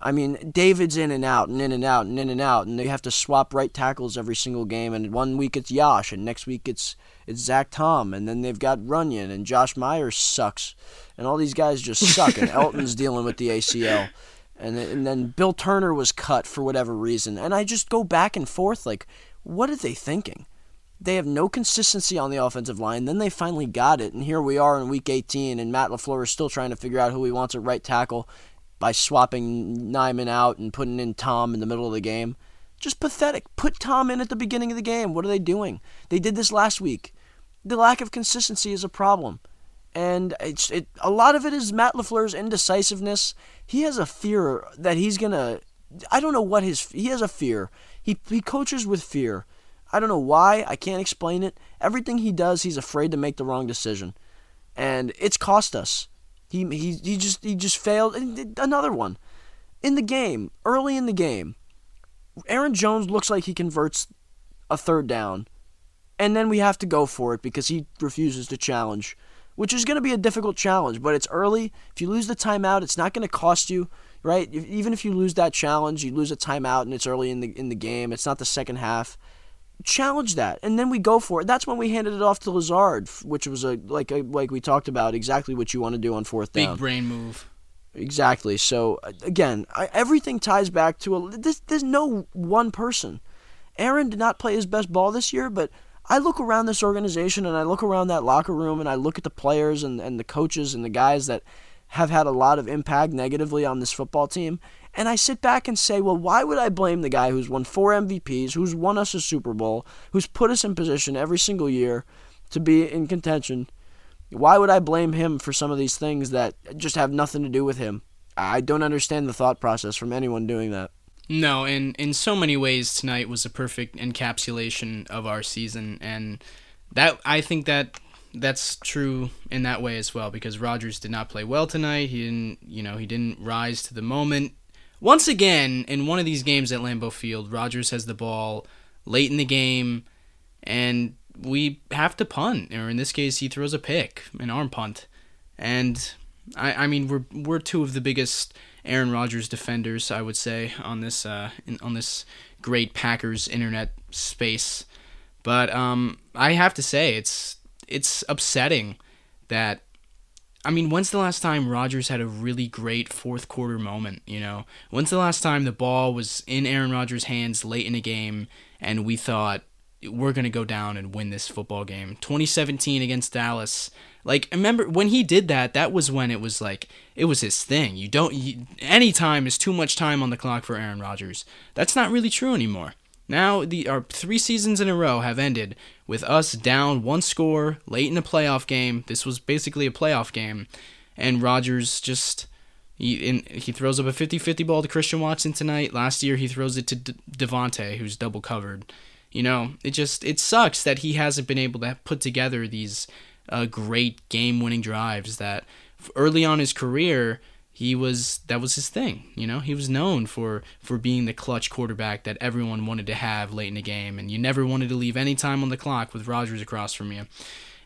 I mean, David's in and out and in and out and in and out, and they have to swap right tackles every single game. And one week it's Yosh, and next week it's it's Zach Tom, and then they've got Runyan, and Josh Myers sucks, and all these guys just suck. and *laughs* Elton's dealing with the ACL, and then, and then Bill Turner was cut for whatever reason. And I just go back and forth like, what are they thinking? They have no consistency on the offensive line. Then they finally got it, and here we are in Week 18, and Matt LaFleur is still trying to figure out who he wants at right tackle by swapping Nijman out and putting in Tom in the middle of the game. Just pathetic. Put Tom in at the beginning of the game. What are they doing? They did this last week. The lack of consistency is a problem. And it's it a lot of it is Matt LaFleur's indecisiveness. He has a fear that he's gonna I don't know what his he has a fear. He he coaches with fear. I don't know why. I can't explain it. Everything he does, he's afraid to make the wrong decision. And it's cost us. He he he just he just failed. Another one in the game, early in the game. Aaron Jones looks like he converts a third down, and then we have to go for it because he refuses to challenge, which is going to be a difficult challenge. But it's early. If you lose the timeout, it's not going to cost you, right? If, even if you lose that challenge, you lose a timeout, and it's early in the in the game. It's not the second half. Challenge that, and then we go for it. That's when we handed it off to Lazard, which was a like a, like we talked about exactly what you want to do on fourth down. Big brain move. Exactly. So uh, again, I, everything ties back to a. This, there's no one person. Aaron did not play his best ball this year, but I look around this organization and I look around that locker room and I look at the players and, and the coaches and the guys that have had a lot of impact negatively on this football team. And I sit back and say, well, why would I blame the guy who's won four MVPs, who's won us a Super Bowl, who's put us in position every single year to be in contention? Why would I blame him for some of these things that just have nothing to do with him? I don't understand the thought process from anyone doing that. No, and in so many ways tonight was a perfect encapsulation of our season and that I think that that's true in that way as well because Rodgers did not play well tonight. He didn't, you know, he didn't rise to the moment. Once again, in one of these games at Lambeau Field, Rodgers has the ball late in the game and we have to punt, or in this case, he throws a pick, an arm punt, and I, I mean we're we're two of the biggest Aaron Rodgers defenders, I would say, on this uh, in, on this great Packers internet space, but um, I have to say it's it's upsetting that I mean, when's the last time Rodgers had a really great fourth quarter moment? You know, when's the last time the ball was in Aaron Rodgers' hands late in a game and we thought we're gonna go down and win this football game? 2017 against Dallas. Like, remember when he did that? That was when it was like it was his thing. You don't. You, any time is too much time on the clock for Aaron Rodgers. That's not really true anymore. Now the our three seasons in a row have ended with us down one score late in a playoff game. This was basically a playoff game, and Rodgers just he in, he throws up a 50-50 ball to Christian Watson tonight. Last year he throws it to De- Davante, who's double covered. You know, it just it sucks that he hasn't been able to put together these uh, great game-winning drives that early on his career he was that was his thing you know? He was known for for being the clutch quarterback that everyone wanted to have late in the game and you never wanted to leave any time on the clock with Rodgers across from you.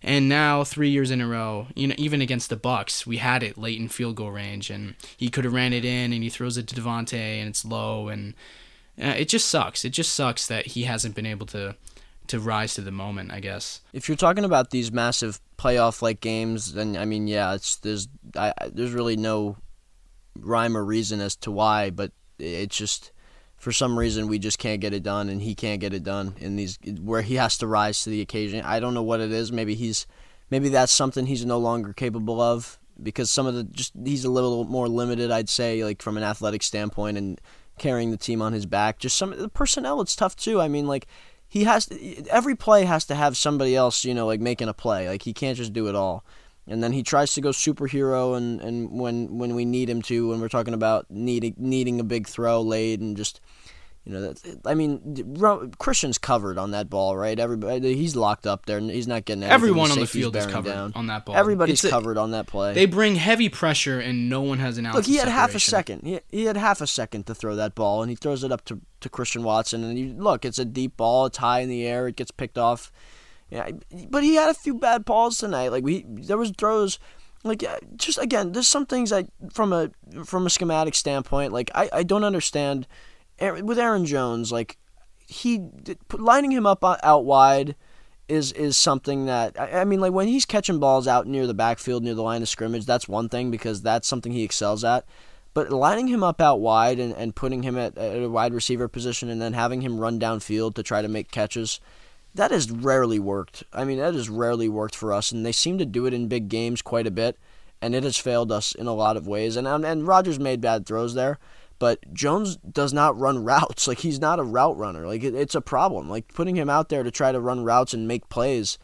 And now 3 years in a row you know even against the Bucs we had it late in field goal range and he could have ran it in and he throws it to Davante and it's low and uh, it just sucks. It just sucks that he hasn't been able to to rise to the moment, I guess. If you're talking about these massive playoff like games, then I mean, yeah, it's there's I, there's really no rhyme or reason as to why, but it's just for some reason we just can't get it done, and he can't get it done in these where he has to rise to the occasion. I don't know what it is. Maybe he's maybe that's something he's no longer capable of because some of the just he's a little more limited, I'd say, like from an athletic standpoint and carrying the team on his back. Just some the personnel, it's tough too. I mean, like he has to, every play has to have somebody else, you know, like making a play. Like he can't just do it all and then he tries to go superhero and, and when when we need him to when we're talking about needing needing a big throw late and just you know that I mean Christian's covered on that ball right everybody uh, he's locked up there and he's not getting anything. everyone on the field is covered down. on that ball everybody's a, covered on that play they bring heavy pressure and no one has an look he had half a second he, he had half a second to throw that ball and he throws it up to, to Christian Watson and you look it's a deep ball it's high in the air it gets picked off yeah, but he had a few bad balls tonight. Like we, there was throws, like uh, just again, there's some things I from a from a schematic standpoint, like I, I don't understand. With Aaron Jones, like he lining him up out wide is is something that I, mean, like when he's catching balls out near the backfield, near the line of scrimmage, that's one thing because that's something he excels at. But lining him up out wide and, and putting him at, at a wide receiver position and then having him run downfield to try to make catches, that has rarely worked. I mean, that has rarely worked for us, and they seem to do it in big games quite a bit, and it has failed us in a lot of ways. And um, and Rodgers made bad throws there, but Jones does not run routes. *laughs* Like he's not a route runner. Like it, it's a problem. Like putting him out there to try to run routes and make plays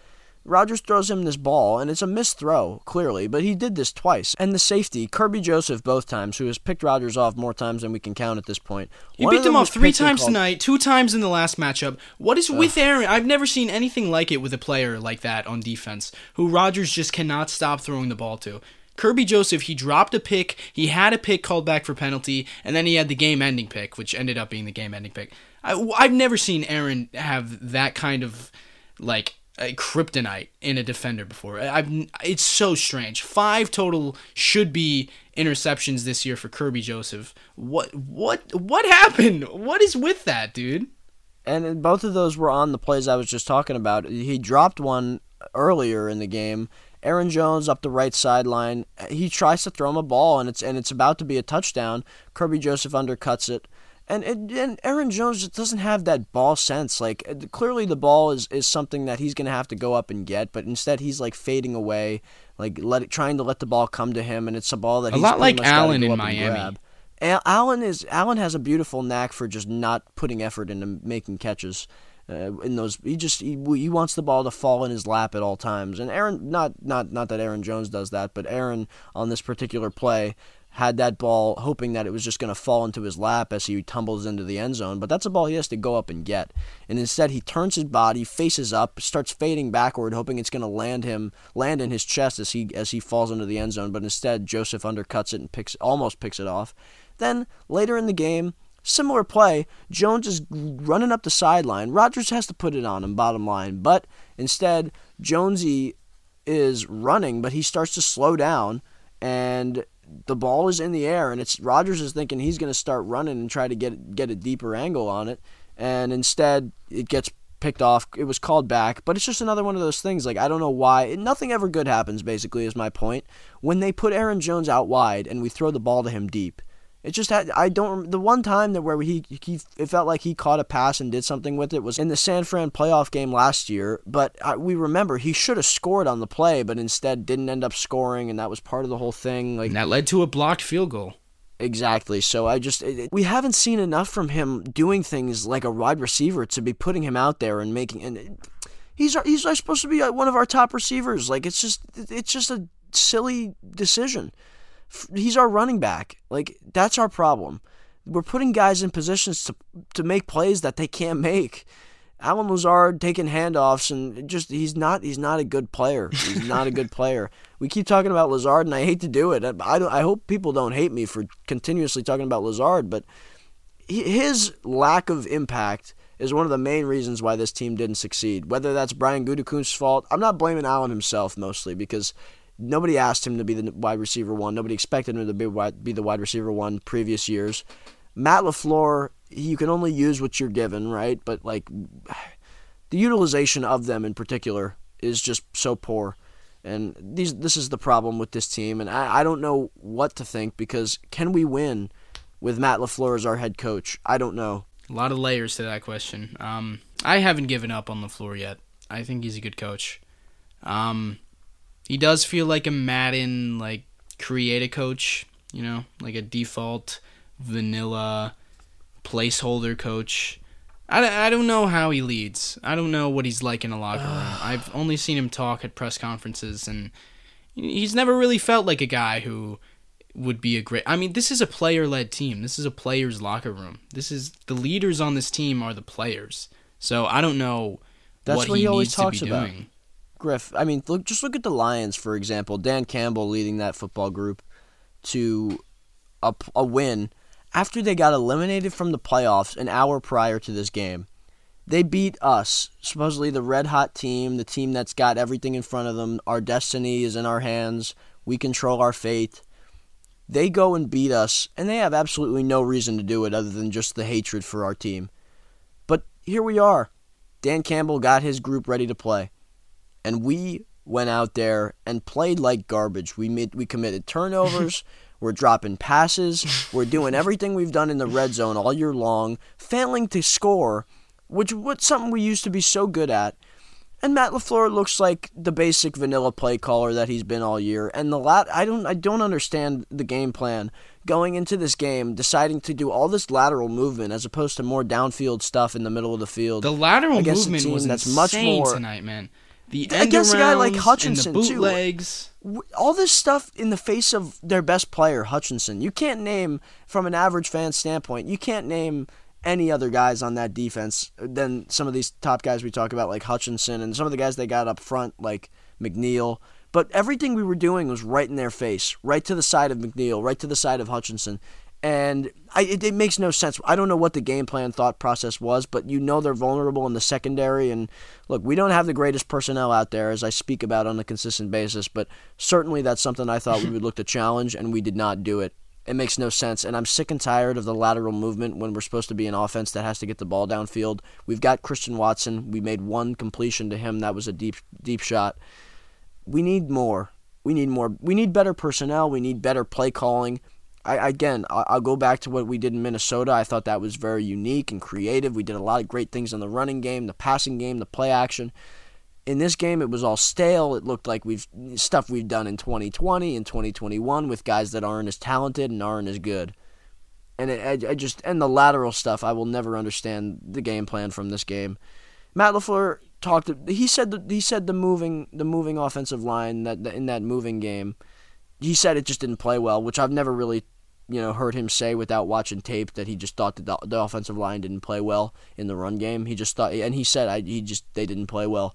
Rodgers throws him this ball, and it's a missed throw, clearly, but he did this twice. And the safety, Kerby Joseph, both times, who has picked Rodgers off more times than we can count at this point. He One beat him off three times called... tonight, two times in the last matchup. What is with Aaron? I've never seen anything like it with a player like that on defense, who Rodgers just cannot stop throwing the ball to. Kerby Joseph, he dropped a pick, he had a pick called back for penalty, and then he had the game ending pick, which ended up being the game ending pick. I, I've never seen Aaron have that kind of, like, a kryptonite in a defender before. I've it's so strange. Five total should be interceptions this year for Kerby Joseph. What what what happened? What is with that, dude? And both of those were on the plays I was just talking about. He dropped one earlier in the game. Aaron Jones up the right sideline. He tries to throw him a ball and it's and it's about to be a touchdown. Kerby Joseph undercuts it. And, and Aaron Jones just doesn't have that ball sense. Like uh, clearly the ball is, is something that he's gonna have to go up and get, but instead he's like fading away, like let trying to let the ball come to him, and it's a ball that a lot like Allen in Miami. Allen is Allen has a beautiful knack for just not putting effort into making catches. Uh, in those, he just he, he wants the ball to fall in his lap at all times. And Aaron, not not not that Aaron Jones does that, but Aaron on this particular play had that ball hoping that it was just going to fall into his lap as he tumbles into the end zone, but that's a ball he has to go up and get. And instead he turns his body, faces up, starts fading backward, hoping it's going to land him land in his chest as he as he falls into the end zone, but instead Joseph undercuts it and picks almost picks it off. Then later in the game, similar play, Jones is running up the sideline. Rodgers has to put it on him bottom line, but instead Jonesy is running, but he starts to slow down and the ball is in the air, and it's Rodgers is thinking he's going to start running and try to get get a deeper angle on it, and instead it gets picked off. It was called back, but it's just another one of those things. Like I don't know why. Nothing ever good happens. Basically, is my point. When they put Aaron Jones out wide and we throw the ball to him deep, it just had. I don't. The one time that where he he it felt like he caught a pass and did something with it was in the San Fran playoff game last year. But I, we remember he should have scored on the play, but instead didn't end up scoring, and that was part of the whole thing. Like and that led to a blocked field goal. Exactly. So I just it, we haven't seen enough from him doing things like a wide receiver to be putting him out there and making and it, he's he's supposed to be uh, one of our top receivers. Like it's just it's just a silly decision. He's our running back. Like that's our problem. We're putting guys in positions to to make plays that they can't make. Allen Lazard taking handoffs and just he's not he's not a good player. He's *laughs* not a good player. We keep talking about Lazard and I hate to do it. I don't, I hope people don't hate me for continuously talking about Lazard, but his lack of impact is one of the main reasons why this team didn't succeed. Whether that's Brian Gutekunst's fault, I'm not blaming Allen himself mostly because nobody asked him to be the wide receiver one. Nobody expected him to be, be the wide receiver one previous years. Matt LaFleur you can only use what you're given, right? But like *sighs* the utilization of them in particular is just so poor. And these this is the problem with this team and I, I don't know what to think because can we win with Matt LaFleur as our head coach? I don't know. A lot of layers to that question. Um, I haven't given up on LaFleur yet. I think he's a good coach. Um, he does feel like a Madden like create a coach, you know, like a default vanilla placeholder coach. I, I don't know how he leads. I don't know what he's like in a locker room. *sighs* I've only seen him talk at press conferences, and he's never really felt like a guy who would be a great. I mean, this is a player led team. This is a player's locker room. This is the leaders on this team are the players. So I don't know That's what, what he, he always talks about. Doing. Griff, I mean, look, just look at the Lions for example. Dan Campbell leading that football group to a, a win after they got eliminated from the playoffs an hour prior to this game. They beat us, supposedly the red hot team, the team that's got everything in front of them. Our destiny is in our hands. We control our fate. They go and beat us, and they have absolutely no reason to do it other than just the hatred for our team. But here we are. Dan Campbell got his group ready to play. And we went out there and played like garbage. We made, we committed turnovers. *laughs* We're dropping passes. We're doing everything we've done in the red zone all year long, failing to score, which was something we used to be so good at. And Matt LaFleur looks like the basic vanilla play caller that he's been all year. And the lat I don't I don't understand the game plan going into this game, deciding to do all this lateral movement as opposed to more downfield stuff in the middle of the field. The lateral movement was that's much more tonight, man. The I guess a guy like Hutchinson and the bootlegs. too. All this stuff in the face of their best player, Hutchinson. You can't name, from an average fan standpoint, you can't name any other guys on that defense than some of these top guys we talk about, like Hutchinson, and some of the guys they got up front, like McNeill. But everything we were doing was right in their face, right to the side of McNeill, right to the side of Hutchinson and I, it, it, makes no sense. I don't know what the game plan thought process was, but you know they're vulnerable in the secondary. And look, we don't have the greatest personnel out there, as I speak about on a consistent basis, but certainly that's something I thought we would look to challenge, and we did not do it. It makes no sense, and I'm sick and tired of the lateral movement when we're supposed to be an offense that has to get the ball downfield. We've got Christian Watson. We made one completion to him. That was a deep, deep shot. We need more. We need more. We need better personnel. We need better play calling. I again, I'll go back to what we did in Minnesota. I thought that was very unique and creative. We did a lot of great things in the running game, the passing game, the play action. In this game, it was all stale. It looked like we've stuff we've done in 2020 and 2021 with guys that aren't as talented and aren't as good. And it, I, I just and the lateral stuff, I will never understand the game plan from this game. Matt LaFleur talked. He said the, he said the moving the moving offensive line that in that moving game he said it just didn't play well, which I've never really you know, heard him say without watching tape that he just thought the, the offensive line didn't play well in the run game. He just thought, and he said, I, he just they didn't play well.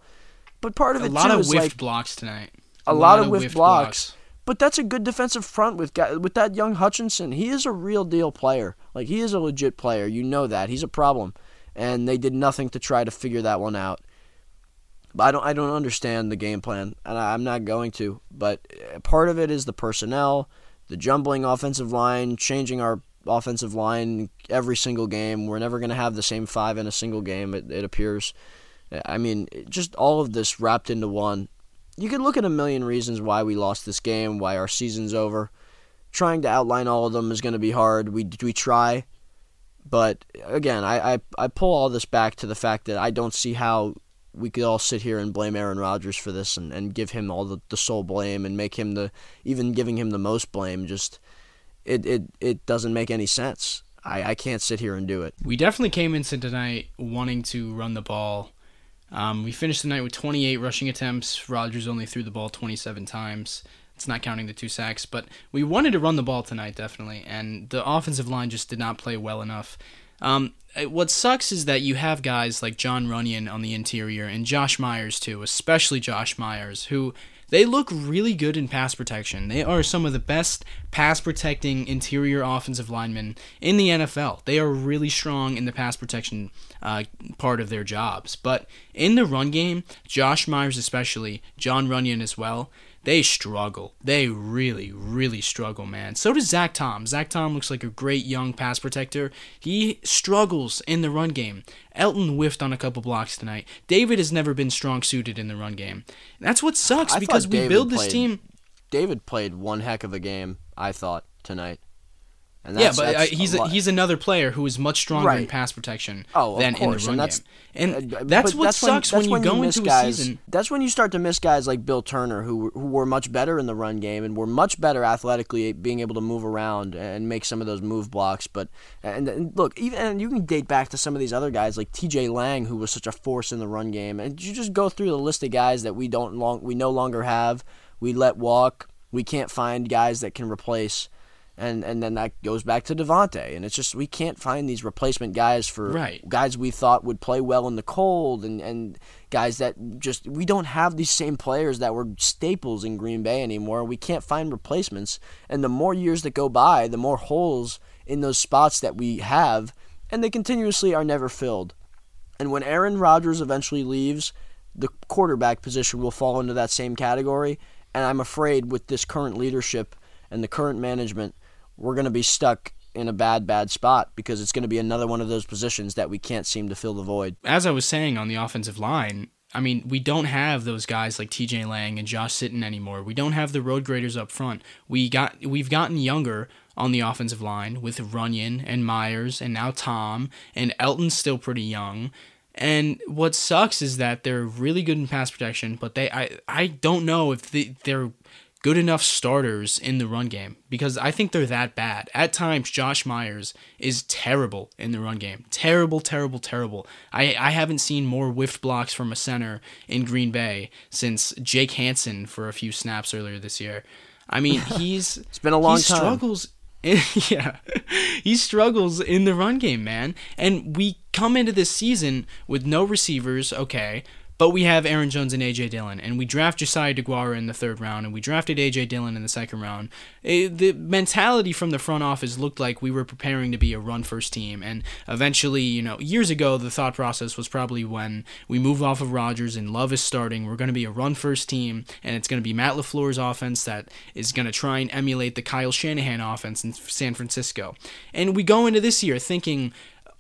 But part of it, a it lot too of whiffed like, blocks tonight. A, a lot, lot, of whiffed, blocks. blocks. But that's a good defensive front with with that young Hutchinson. He is a real deal player. Like he is a legit player. You know that he's a problem, and they did nothing to try to figure that one out. But I don't I don't understand the game plan, and I, I'm not going to. But eh, part of it is the personnel the jumbling offensive line, changing our offensive line every single game. We're never going to have the same five in a single game, it, it appears. I mean, just all of this wrapped into one. You could look at a million reasons why we lost this game, why our season's over. Trying to outline all of them is going to be hard. We we try, but again, I, I I pull all this back to the fact that I don't see how we could all sit here and blame Aaron Rodgers for this and, and give him all the, the sole blame and make him the even giving him the most blame just it it, it doesn't make any sense. I, I can't sit here and do it. We definitely came into tonight wanting to run the ball. Um, we finished the night with 28 rushing attempts. Rodgers only threw the ball 27 times. It's not counting the two sacks, but we wanted to run the ball tonight, definitely, and the offensive line just did not play well enough. Um, what sucks is that you have guys like Jon Runyan on the interior and Josh Myers too, especially Josh Myers, who they look really good in pass protection. They are some of the best pass protecting interior offensive linemen in the NFL. They are really strong in the pass protection uh, part of their jobs. But in the run game, Josh Myers, especially, Jon Runyan as well, they struggle. They really, really struggle, man. So does Zach Tom. Zach Tom looks like a great young pass protector. He struggles in the run game. Elton whiffed on a couple blocks tonight. David has never been strong suited in the run game. That's what sucks I because we David build this played- team. David played one heck of a game, I thought, tonight. Yeah, that's- but uh, he's a, he's another player who is much stronger in pass protection Oh, than in the course, run and that's- game. And Uh, that's what sucks when, that's you go miss into guys, a season. That's when you start to miss guys like Bill Turner, who who were much better in the run game and were much better athletically, being able to move around and make some of those move blocks. But and, and look, even and you can date back to some of these other guys like T.J. Lang, who was such a force in the run game. And you just go through the list of guys that we don't long we no longer have. We let walk. We can't find guys that can replace. And, and then that goes back to Davante, and it's just we can't find these replacement guys for Right. guys we thought would play well in the cold and, and guys that just we don't have these same players that were staples in Green Bay anymore. We can't find replacements. And the more years that go by, the more holes in those spots that we have, and they continuously are never filled. And when Aaron Rodgers eventually leaves, the quarterback position will fall into that same category. And I'm afraid with this current leadership and the current management, we're going to be stuck in a bad, bad spot because it's going to be another one of those positions that we can't seem to fill the void. as I was saying on the offensive line, I mean, we don't have those guys like TJ Lang and Josh Sitton anymore. We don't have the road graders up front. We got we've gotten younger on the offensive line with Runyan and Myers and now Tom and Elton's still pretty young. And what sucks is that they're really good in pass protection, but they I I don't know if they, they're good enough starters in the run game because I think they're that bad. At times, Josh Myers is terrible in the run game. Terrible, terrible, terrible. I, I haven't seen more whiffed blocks from a center in Green Bay since Jake Hanson for a few snaps earlier this year. I mean, *laughs* he's It's been a long time. he time. struggles. *laughs* yeah, he struggles in the run game, man. And we come into this season with no receivers, okay, but we have Aaron Jones and AJ Dillon, and we draft Josiah Deguara in the third round, and we drafted AJ Dillon in the second round. Eh, the mentality from the front office looked like we were preparing to be a run first team, and eventually, you know, years ago, the thought process was probably when we move off of Rodgers and Love is starting, we're going to be a run first team, and it's going to be Matt LaFleur's offense that is going to try and emulate the Kyle Shanahan offense in San Francisco. And we go into this year thinking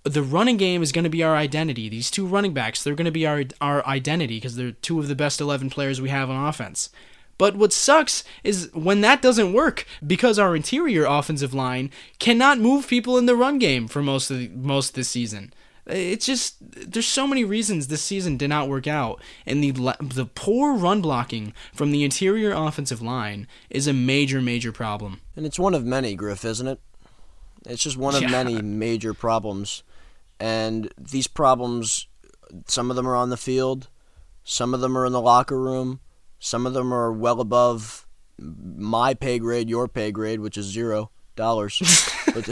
the running game is going to be our identity. These two running backs, they're going to be our our identity because they're two of the best 11 players we have on offense. But what sucks is when that doesn't work because our interior offensive line cannot move people in the run game for most of the, most this season. It's just there's so many reasons this season did not work out, and the the poor run blocking from the interior offensive line is a major major problem. And it's one of many, Griff, isn't it? It's just one of *laughs* Yeah. many major problems. And these problems, some of them are on the field, some of them are in the locker room, some of them are well above my pay grade, your pay grade, which is zero dollars. *laughs* but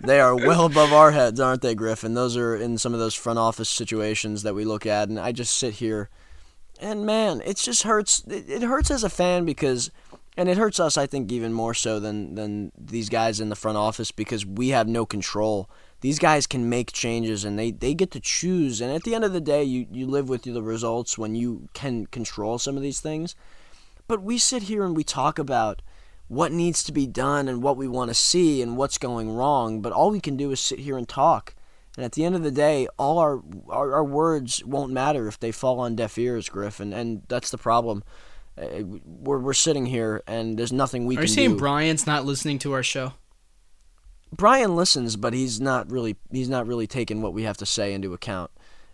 they are well above our heads, aren't they, Griffin? Those are in some of those front office situations that we look at. And I just sit here and man, it just hurts. It, it hurts as a fan because, and it hurts us, I think, even more so than than these guys in the front office because we have no control. These guys can make changes and they, they get to choose. And at the end of the day, you, you live with the results when you can control some of these things. But we sit here and we talk about what needs to be done and what we want to see and what's going wrong. But all we can do is sit here and talk. And at the end of the day, all our our, our words won't matter if they fall on deaf ears, Griff, and, and that's the problem. Uh, we're we're sitting here and there's nothing we Are can you saying do. Brian's not listening to our show? Brian listens, but he's not really he's not really taking what we have to say into account.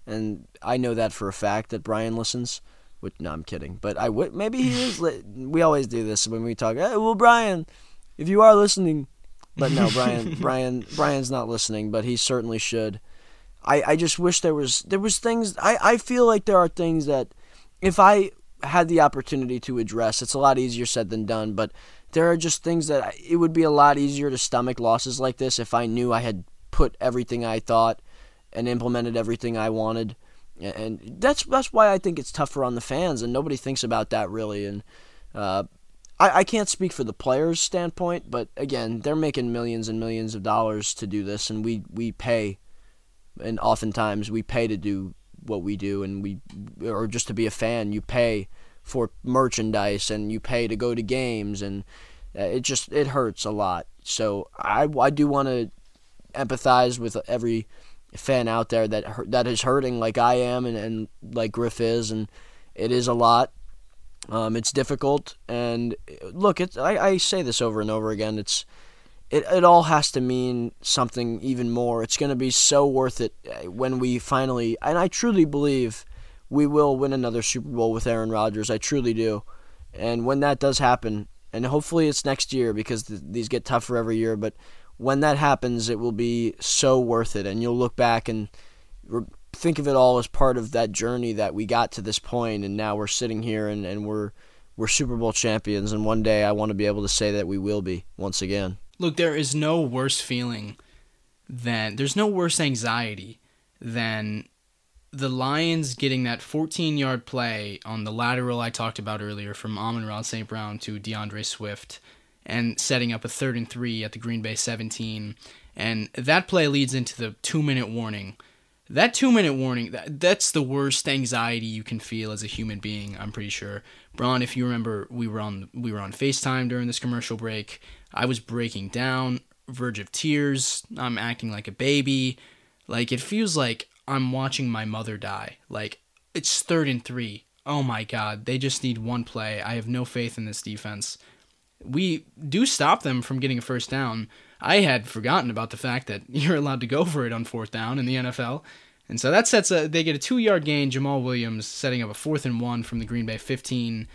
And I know that for a fact that Brian listens. Which no, I'm kidding. But I would maybe he is. Li- we always do this when we talk. Hey, well, Brian, if you are listening, but no, Brian, *laughs* Brian, Brian's not listening, but he certainly should. I, I just wish there was there was things. I, I feel like there are things that if I had the opportunity to address, it's a lot easier said than done. But there are just things that I, it would be a lot easier to stomach losses like this if I knew I had put everything I thought and implemented everything I wanted. And that's that's why I think it's tougher on the fans, and nobody thinks about that really. And uh, I, I can't speak for the players' standpoint, but again, they're making millions and millions of dollars to do this, and we, we pay, and oftentimes we pay to do what we do, and we or just to be a fan, you pay for merchandise and you pay to go to games, and uh, it just it hurts a lot. So I, I do want to empathize with every fan out there that that is hurting like I am and, and like Griff is, and it is a lot. Um, it's difficult, and look, it's I, I say this over and over again. It's it, it all has to mean something even more. It's going to be so worth it uh, when we finally, and I truly believe we will win another Super Bowl with Aaron Rodgers. I truly do, and when that does happen, and hopefully it's next year because th- these get tougher every year, but when that happens, it will be so worth it, and you'll look back and re- think of it all as part of that journey that we got to this point, and now we're sitting here and, and we're we're Super Bowl champions, and one day I want to be able to say that we will be once again. Look, there is no worse feeling than there's no worse anxiety than the Lions getting that 14 yard play on the lateral I talked about earlier from Amon-Ra St. Brown to D'Andre Swift and setting up a third and three at the Green Bay 17. And that play leads into the two minute warning. That two minute warning, that, that's the worst anxiety you can feel as a human being, I'm pretty sure. Braun, if you remember, we were on we were on FaceTime during this commercial break. I was breaking down, verge of tears. I'm acting like a baby. Like it feels like I'm watching my mother die. Like it's third and three. Oh my god, they just need one play. I have no faith in this defense. We do stop them from getting a first down. I had forgotten about the fact that *laughs* you're allowed to go for it on fourth down in the NFL. And so that sets a they get a 2-yard gain, Jamaal Williams setting up a fourth and 1 from the Green Bay 15.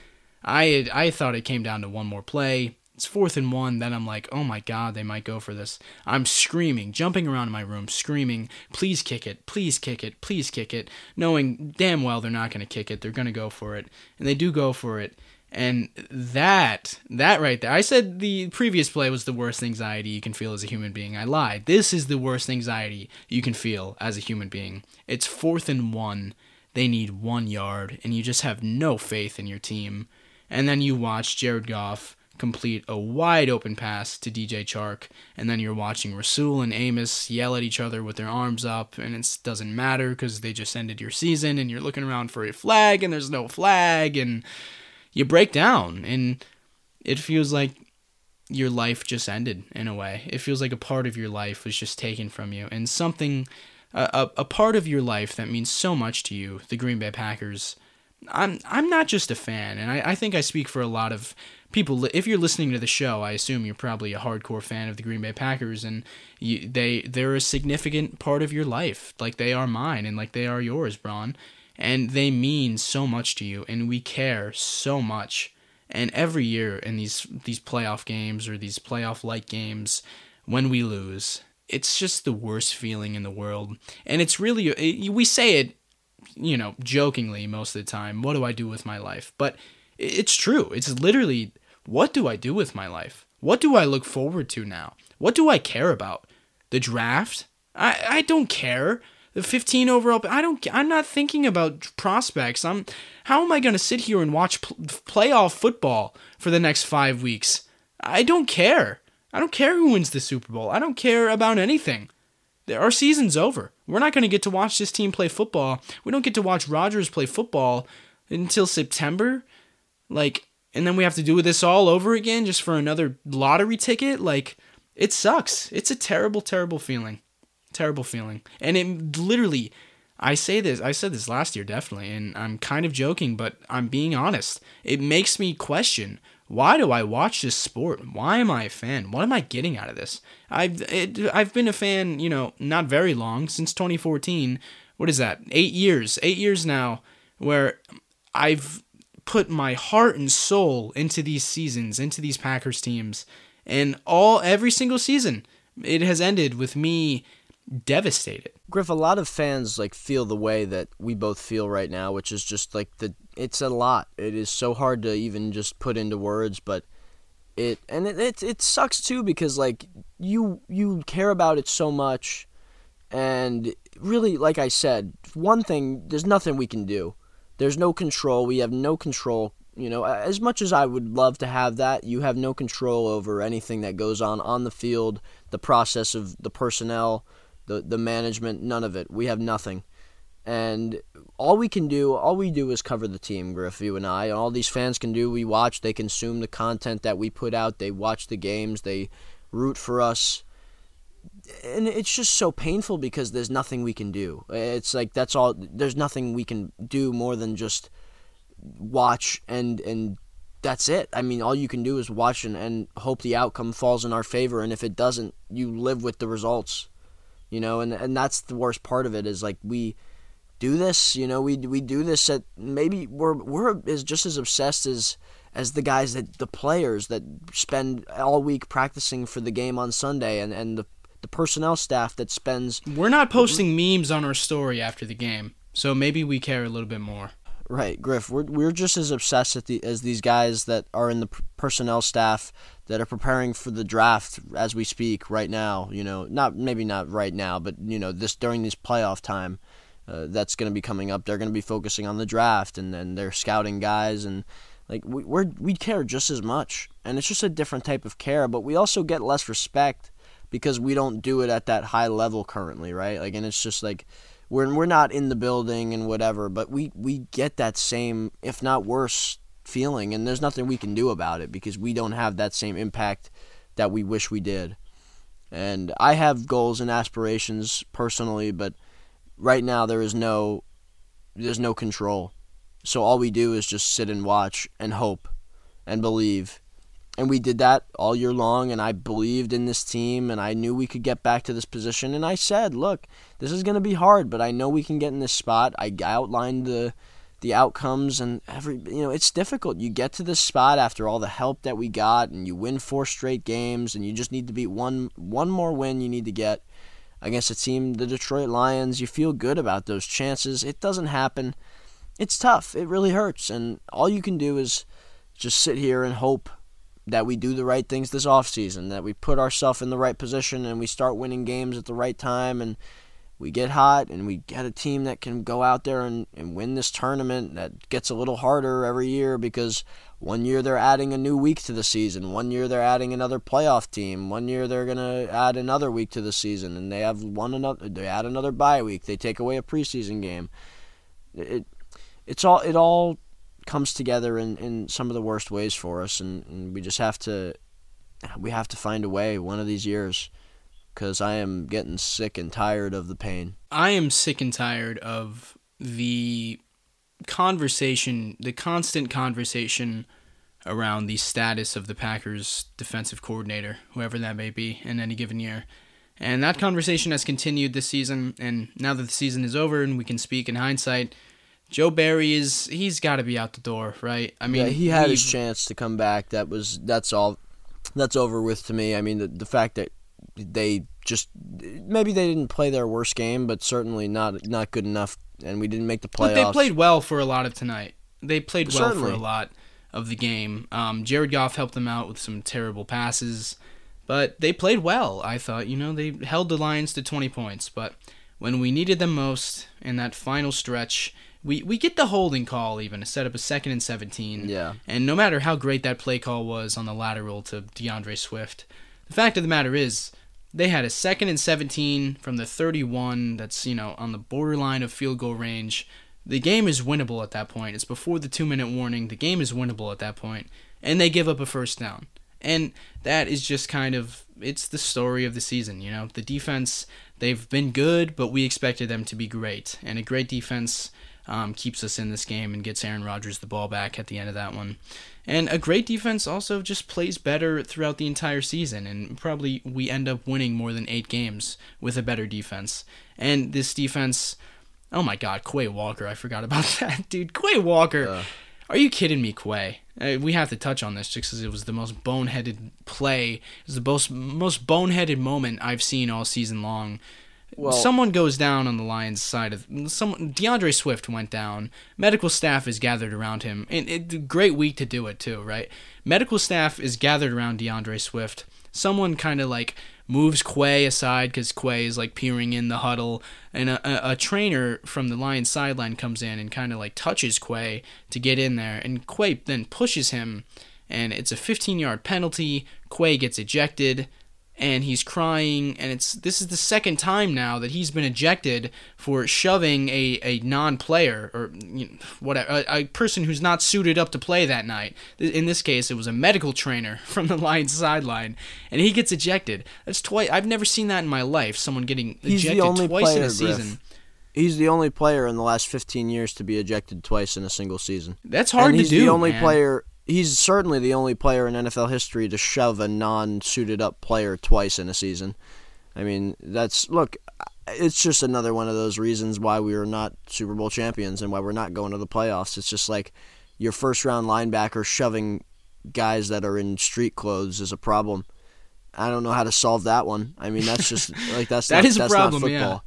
I I thought it came down to one more play. It's fourth and one. Then I'm like, oh my God, they might go for this. I'm screaming, jumping around in my room, screaming, please kick it, please kick it, please kick it, knowing damn well they're not going to kick it. They're going to go for it. And they do go for it. And that, that right there, I said the previous play was the worst anxiety you can feel as a human being. I lied. This is the worst anxiety you can feel as a human being. It's fourth and one. They need one yard, and you just have no faith in your team. And then you watch Jared Goff complete a wide open pass to DJ Chark, and then you're watching Rasul and Amos yell at each other with their arms up, and it doesn't matter because they just ended your season, and you're looking around for a flag, and there's no flag, and you break down, and it feels like your life just ended in a way. It feels like a part of your life was just taken from you, and something, a, a part of your life that means so much to you, the Green Bay Packers. I'm I'm not just a fan, and I, I think I speak for a lot of people. If you're listening to the show, I assume you're probably a hardcore fan of the Green Bay Packers, and you, they they're a significant part of your life, like they are mine, and like they are yours, Braun, and they mean so much to you, and we care so much. And every year in these these playoff games or these playoff like games, when we lose, it's just the worst feeling in the world, and it's really it, we say it you know, jokingly most of the time, what do I do with my life? But it's true. It's literally, what do I do with my life? What do I look forward to now? What do I care about? The draft? I, I don't care. The 15 overall, I don't. I'm not thinking about prospects. I'm. How am I going to sit here and watch pl- playoff football for the next five weeks? I don't care. I don't care who wins the Super Bowl. I don't care about anything. Our season's over. We're not going to get to watch this team play football. We don't get to watch Rodgers play football until September. Like, and then we have to do this all over again just for another lottery ticket. Like, it sucks. It's a terrible, terrible feeling. Terrible feeling. And it literally I say this, I said this last year definitely, and I'm kind of joking, but I'm being honest. It makes me question why do I watch this sport? Why am I a fan? What am I getting out of this? I've it, I've been a fan, you know, not very long since 2014. What is that? 8 years. 8 years now where I've put my heart and soul into these seasons, into these Packers teams, and all every single season it has ended with me devastated. Griff, a lot of fans like feel the way that we both feel right now, which is just like the it's a lot. It is so hard to even just put into words, but it and it it, it sucks too because like you you care about it so much and really like I said, one thing there's nothing we can do. There's no control. We have no control you know, as much as I would love to have that, you have no control over anything that goes on on the field, the process of the personnel, the the management, none of it. We have nothing. And all we can do, all we do is cover the team, Griff, you and I. And all these fans can do, we watch, they consume the content that we put out, they watch the games, they root for us. And it's just so painful because there's nothing we can do. It's like that's all there's nothing we can do more than just watch and and that's it. I mean, all you can do is watch and, and hope the outcome falls in our favor. And if it doesn't, you live with the results you know, and and that's the worst part of it is like we do this, you know, we we do this at maybe we're we're is just as obsessed as as the guys that the players that spend all week practicing for the game on Sunday and and the the personnel staff that spends We're not posting memes on our story after the game. So maybe we care a little bit more. Right, Griff. We're we're just as obsessed the, as these guys that are in the personnel staff that are preparing for the draft as we speak right now. You know, not maybe not right now, but you know, this during this playoff time, uh, that's going to be coming up. They're going to be focusing on the draft and then they're scouting guys and like we we're, we care just as much, and it's just a different type of care. But we also get less respect because we don't do it at that high level currently, right? Like, and it's just like we're we're not in the building and whatever, but we we get that same, if not worse, feeling, and there's nothing we can do about it because we don't have that same impact that we wish we did. And I have goals and aspirations personally, but right now there is no there's no control. So all we do is just sit and watch and hope and believe and we did that all year long, and I believed in this team, and I knew we could get back to this position. And I said, look, this is going to be hard, but I know we can get in this spot. I outlined the the outcomes and every you know it's difficult you get to this spot after all the help that we got and you win four straight games and you just need to beat one one more win you need to get against a team the Detroit Lions you feel good about those chances. It doesn't happen. It's tough. It really hurts. And all you can do is just sit here and hope that we do the right things this offseason, that we put ourselves in the right position and we start winning games at the right time and we get hot and we get a team that can go out there and, and win this tournament that gets a little harder every year because one year they're adding a new week to the season, one year they're adding another playoff team, one year they're gonna add another week to the season and they have one another they add another bye week, they take away a preseason game. It it's all it all comes together in, in some of the worst ways for us, and, and we just have to we have to find a way one of these years because I am getting sick and tired of the pain. I am sick and tired of the conversation, the constant conversation around the status of the Packers defensive coordinator, whoever that may be, in any given year. And that conversation has continued this season, and now that the season is over and we can speak in hindsight, Joe Barry is he's got to be out the door, right? I mean, yeah, he had he, his chance to come back. That was that's all. That's over with to me. I mean, the the fact that they just maybe they didn't play their worst game, but certainly not not good enough, and we didn't make the playoffs. But they played well for a lot of tonight. They played well certainly. for a lot of the game. Um, Jared Goff helped them out with some terrible passes, but they played well. I thought, you know, they held the Lions to 20 points, but when we needed them most in that final stretch we we get the holding call even to set up a second and 17. Yeah. And no matter how great that play call was on the lateral to D'Andre Swift, the fact of the matter is they had a second and 17 from the 31 that's, you know, on the borderline of field goal range. The game is winnable at that point. It's before the 2-minute warning. The game is winnable at that point, and they give up a first down. And that is just kind of it's the story of the season. You know, the defense they've been good, but we expected them to be great, and a great defense um, keeps us in this game and gets Aaron Rodgers the ball back at the end of that one. And a great defense also just plays better throughout the entire season, and probably we end up winning more than eight games with a better defense. And this defense, oh my God, Quay Walker, I forgot about *laughs* that, dude. Quay Walker. Uh. Are you kidding me, Quay? Uh, we have to touch on this just because it was the most boneheaded play. It was the most most boneheaded moment I've seen all season long. Well, someone goes down on the Lions' side of someone. D'Andre Swift went down. Medical staff is gathered around him, and it great week to do it too, right? Medical staff is gathered around D'Andre Swift. Someone kind of like moves Quay aside because Quay is like peering in the huddle, and a, a, a trainer from the Lions sideline comes in and kind of like touches Quay to get in there, and Quay then pushes him, and it's a 15 yard penalty. Quay gets ejected and he's crying and it's this is the second time now that he's been ejected for shoving a, a non-player or you know, whatever a, a, person who's not suited up to play that night in this case it was a medical trainer *laughs* from the Lions sideline and he gets ejected that's twice I've never seen that in my life someone getting he's ejected twice player, in a season Griff. He's the only player in the last 15 years to be ejected twice in a single season. That's hard and to he's do. the only man. player he's certainly the only player in NFL history to shove a non-suited up player twice in a season. I mean, that's look, it's just another one of those reasons why we are not Super Bowl champions and why we're not going to the playoffs. It's just like your first round linebacker shoving guys that are in street clothes is a problem. I don't know how to solve that one. I mean, that's just like that's *laughs* that not, is a problem. Yeah.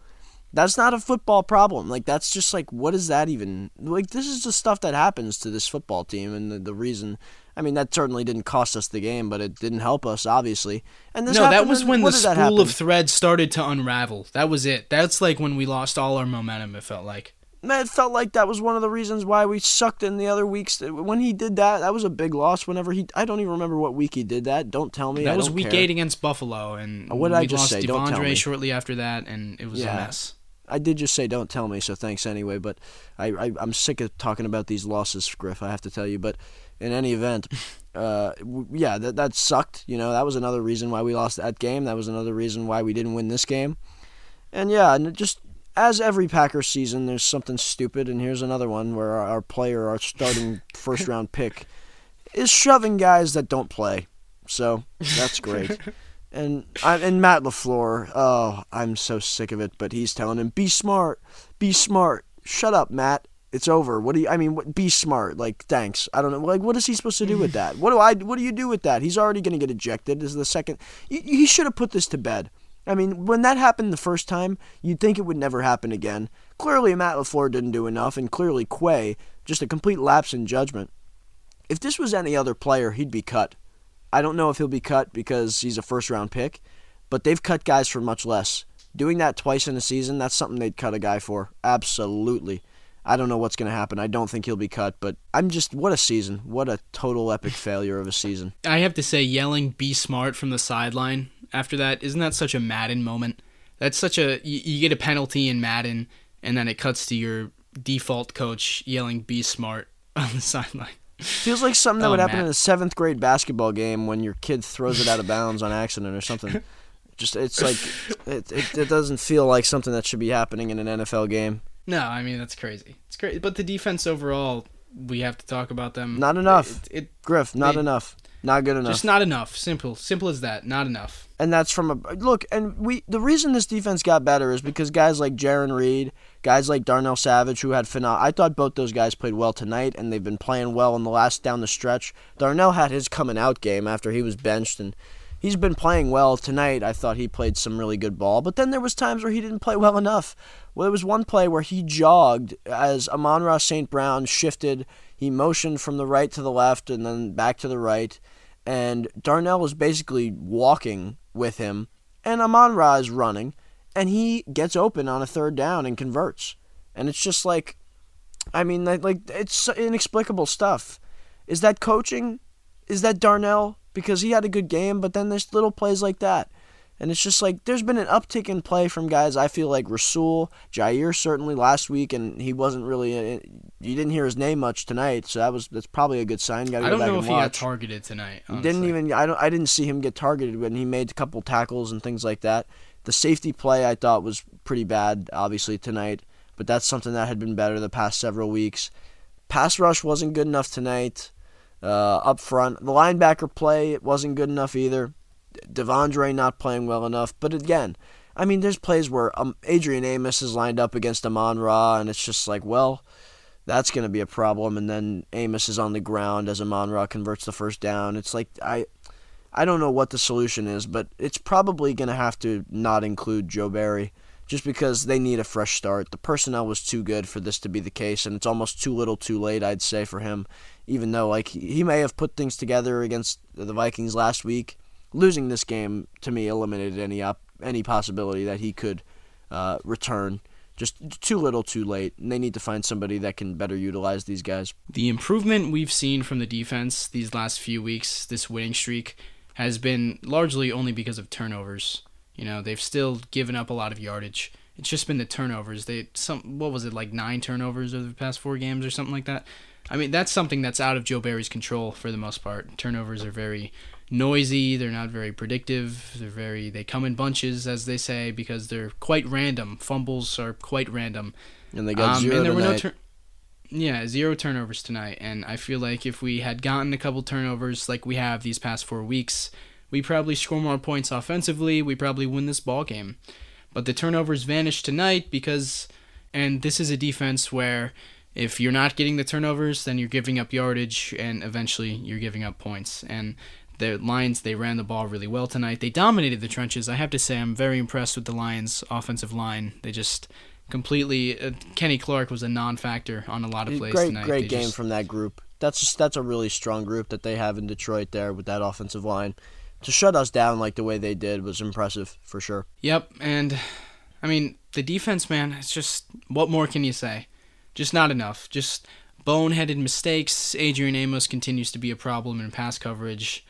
That's not a football problem. Like that's just like what is that even? Like this is the stuff that happens to this football team, and the, the reason. I mean, that certainly didn't cost us the game, but it didn't help us, obviously. And this no, that was when the spool of thread started to unravel. That was it. That's like when we lost all our momentum. It felt like. It felt like that was one of the reasons why we sucked in the other weeks. When he did that, that was a big loss. Whenever he, I don't even remember what week he did that. Don't tell me. That I was week care. eight against Buffalo, and what did we I just lost say? De'Vondre Don't tell me. shortly after that, and it was Yeah. a mess. I did just say don't tell me, so thanks anyway. But I, I I'm sick of talking about these losses, Griff. I have to tell you. But in any event, *laughs* uh, yeah, that that sucked. You know, that was another reason why we lost that game. That was another reason why we didn't win this game. And yeah, and just as every Packers season, there's something stupid, and here's another one where our, our player, our starting *laughs* first round pick, is shoving guys that don't play. So that's great. *laughs* And I, and Matt LaFleur, oh, I'm so sick of it. But he's telling him, "Be smart, be smart. Shut up, Matt. It's over. What do you? I mean, what, be smart. Like, thanks. I don't know. Like, what is he supposed to do with that? What do I? What do you do with that? He's already going to get ejected. This is the second. He, he should have put this to bed. I mean, when that happened the first time, you'd think it would never happen again. Clearly, Matt LaFleur didn't do enough, and clearly, Quay just a complete lapse in judgment. If this was any other player, he'd be cut. I don't know if he'll be cut because he's a first round pick, but they've cut guys for much less. Doing that twice in a season, that's something they'd cut a guy for. Absolutely. I don't know what's going to happen. I don't think he'll be cut, but I'm just what a season. What a total epic failure of a season. I have to say, yelling "Be smart" from the sideline after that isn't that such a Madden moment? That's such a you, you get a penalty in Madden, and then it cuts to your default coach yelling "Be smart" *laughs* on the sideline. Feels like something that Oh, would happen Matt. in a seventh grade basketball game when your kid throws it out of bounds on accident or something. Just it's like it, it, it doesn't feel like something that should be happening in an NFL game. No, I mean that's crazy. It's crazy, but the defense overall, we have to talk about them. Not enough. It, it Griff, not They- enough. Not good enough. just not enough. Simple, simple as that. Not enough. and that's from a look. And we the reason this defense got better is because guys like Jarran Reed, guys like Darnell Savage, who had phenom. I thought both those guys played well tonight, and they've been playing well in the last down the stretch. Darnell had his coming out game after he was benched, and he's been playing well tonight. I thought he played some really good ball, but then there was times where he didn't play well enough. Well, there was one play where he jogged as Amon-Ra St. Brown shifted. He motioned from the right to the left and then back to the right and Darnell was basically walking with him, and Amon-Ra is running, and he gets open on a third down and converts. And it's just like, I mean, like, it's inexplicable stuff. Is that coaching? Is that Darnell? Because he had a good game, but then there's little plays like that. And it's just like there's been an uptick in play from guys. I feel like Rasul, Jaire certainly last week, and he wasn't really. Uh, you didn't hear his name much tonight, so that was that's probably a good sign. Got to go back and watch. I don't know if he got targeted tonight. Honestly. Didn't even I don't I didn't see him get targeted when he made a couple tackles and things like that. The safety play I thought was pretty bad, obviously tonight, but that's something that had been better the past several weeks. Pass rush wasn't good enough tonight. Uh, up front, the linebacker play wasn't good enough either. De'Vondre not playing well enough. But again, I mean, there's plays where um, Adrian Amos is lined up against Amon-Ra, and it's just like, well, that's going to be a problem. And then Amos is on the ground as Amon-Ra converts the first down. It's like I, I don't know what the solution is, but it's probably going to have to not include Joe Barry, just because they need a fresh start. The personnel was too good for this to be the case, and it's almost too little, too late, I'd say, for him. Even though like he may have put things together against the Vikings last week losing this game to me eliminated any op- any possibility that he could uh, return. Just too little, too late, and they need to find somebody that can better utilize these guys. The improvement we've seen from the defense these last few weeks, this winning streak, has been largely only because of turnovers. You know, they've still given up a lot of yardage. It's just been the turnovers. They some what was it like nine turnovers over the past four games or something like that. I mean, that's something that's out of Joe Barry's control for the most part. Turnovers are very noisy. They're not very predictive. They're very they come in bunches, as they say, because they're quite random. Fumbles are quite random. And they got um, zero and there tonight. Were no tur- yeah, zero turnovers tonight. And I feel like if we had gotten a couple turnovers like we have these past four weeks, we probably score more points offensively. We probably win this ball game. But the turnovers vanished tonight because, and this is a defense where if you're not getting the turnovers, then you're giving up yardage, and eventually you're giving up points. And the Lions, they ran the ball really well tonight. They dominated the trenches. I have to say, I'm very impressed with the Lions' offensive line. They just completely. Uh, Kenny Clark was a non-factor on a lot of plays great, tonight. Great they game just, from that group. That's just that's a really strong group that they have in Detroit there with that offensive line. To shut us down like the way they did was impressive for sure. Yep, and I mean the defense, man. It's just what more can you say? Just not enough. Just boneheaded mistakes. Adrian Amos continues to be a problem in pass coverage.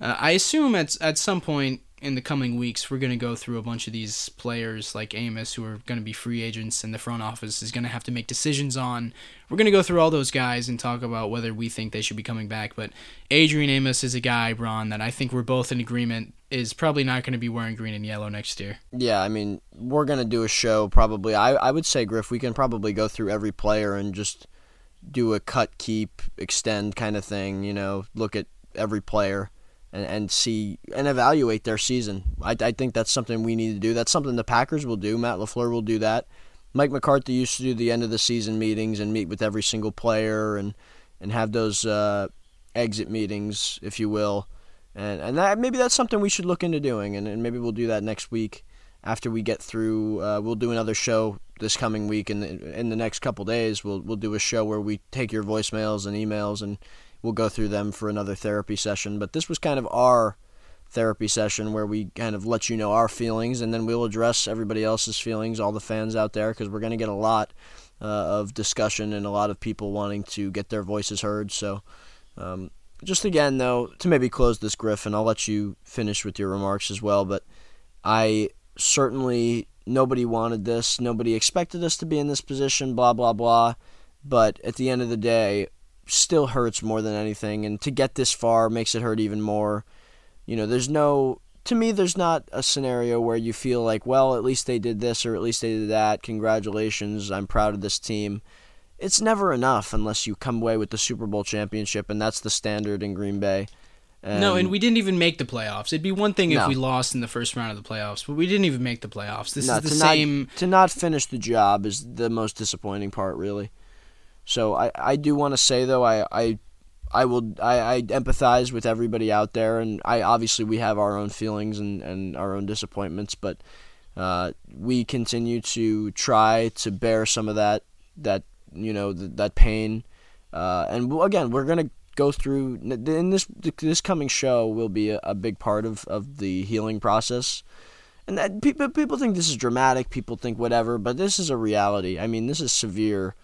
Uh, I assume at at some point in the coming weeks we're going to go through a bunch of these players like Amos who are going to be free agents and the front office is going to have to make decisions on. We're going to go through all those guys and talk about whether we think they should be coming back. But Adrian Amos is a guy, Ron, that I think we're both in agreement is probably not going to be wearing green and yellow next year. Yeah, I mean we're going to do a show probably. I I would say Griff, we can probably go through every player and just do a cut, keep, extend kind of thing. You know, look at every player and, and see and evaluate their season. I, I think that's something we need to do. That's something the Packers will do. Matt LaFleur will do that. Mike McCarthy used to do the end of the season meetings and meet with every single player and and have those uh, exit meetings, if you will. And and that maybe that's something we should look into doing, and, and maybe we'll do that next week after we get through. Uh, we'll do another show this coming week, and in the next couple days, we'll we'll do a show where we take your voicemails and emails and we'll go through them for another therapy session. But this was kind of our therapy session where we kind of let you know our feelings and then we'll address everybody else's feelings, all the fans out there, because we're going to get a lot uh, of discussion and a lot of people wanting to get their voices heard. So, um, just again, though, to maybe close this, Griff, and I'll let you finish with your remarks as well, but I certainly, nobody wanted this. Nobody expected us to be in this position, blah, blah, blah. But at the end of the day, still hurts more than anything, and to get this far makes it hurt even more. You know, there's no to me there's not a scenario where you feel like, well, at least they did this or at least they did that. Congratulations, I'm proud of this team. It's never enough unless you come away with the Super Bowl championship, and that's the standard in Green Bay. And no, and we didn't even make the playoffs. It'd be one thing if we lost in the first round of the playoffs, but we didn't even make the playoffs. This no, is the to same. Not, to not finish the job is the most disappointing part, really. So I, I do want to say though I, I I will I, I empathize with everybody out there and I obviously we have our own feelings and, and our own disappointments but uh, we continue to try to bear some of that that you know th- that pain. Uh, and again we're gonna go through in this this coming show will be a, a big part of, of the healing process. And that people people think this is dramatic people think whatever but this is a reality. I mean this is severe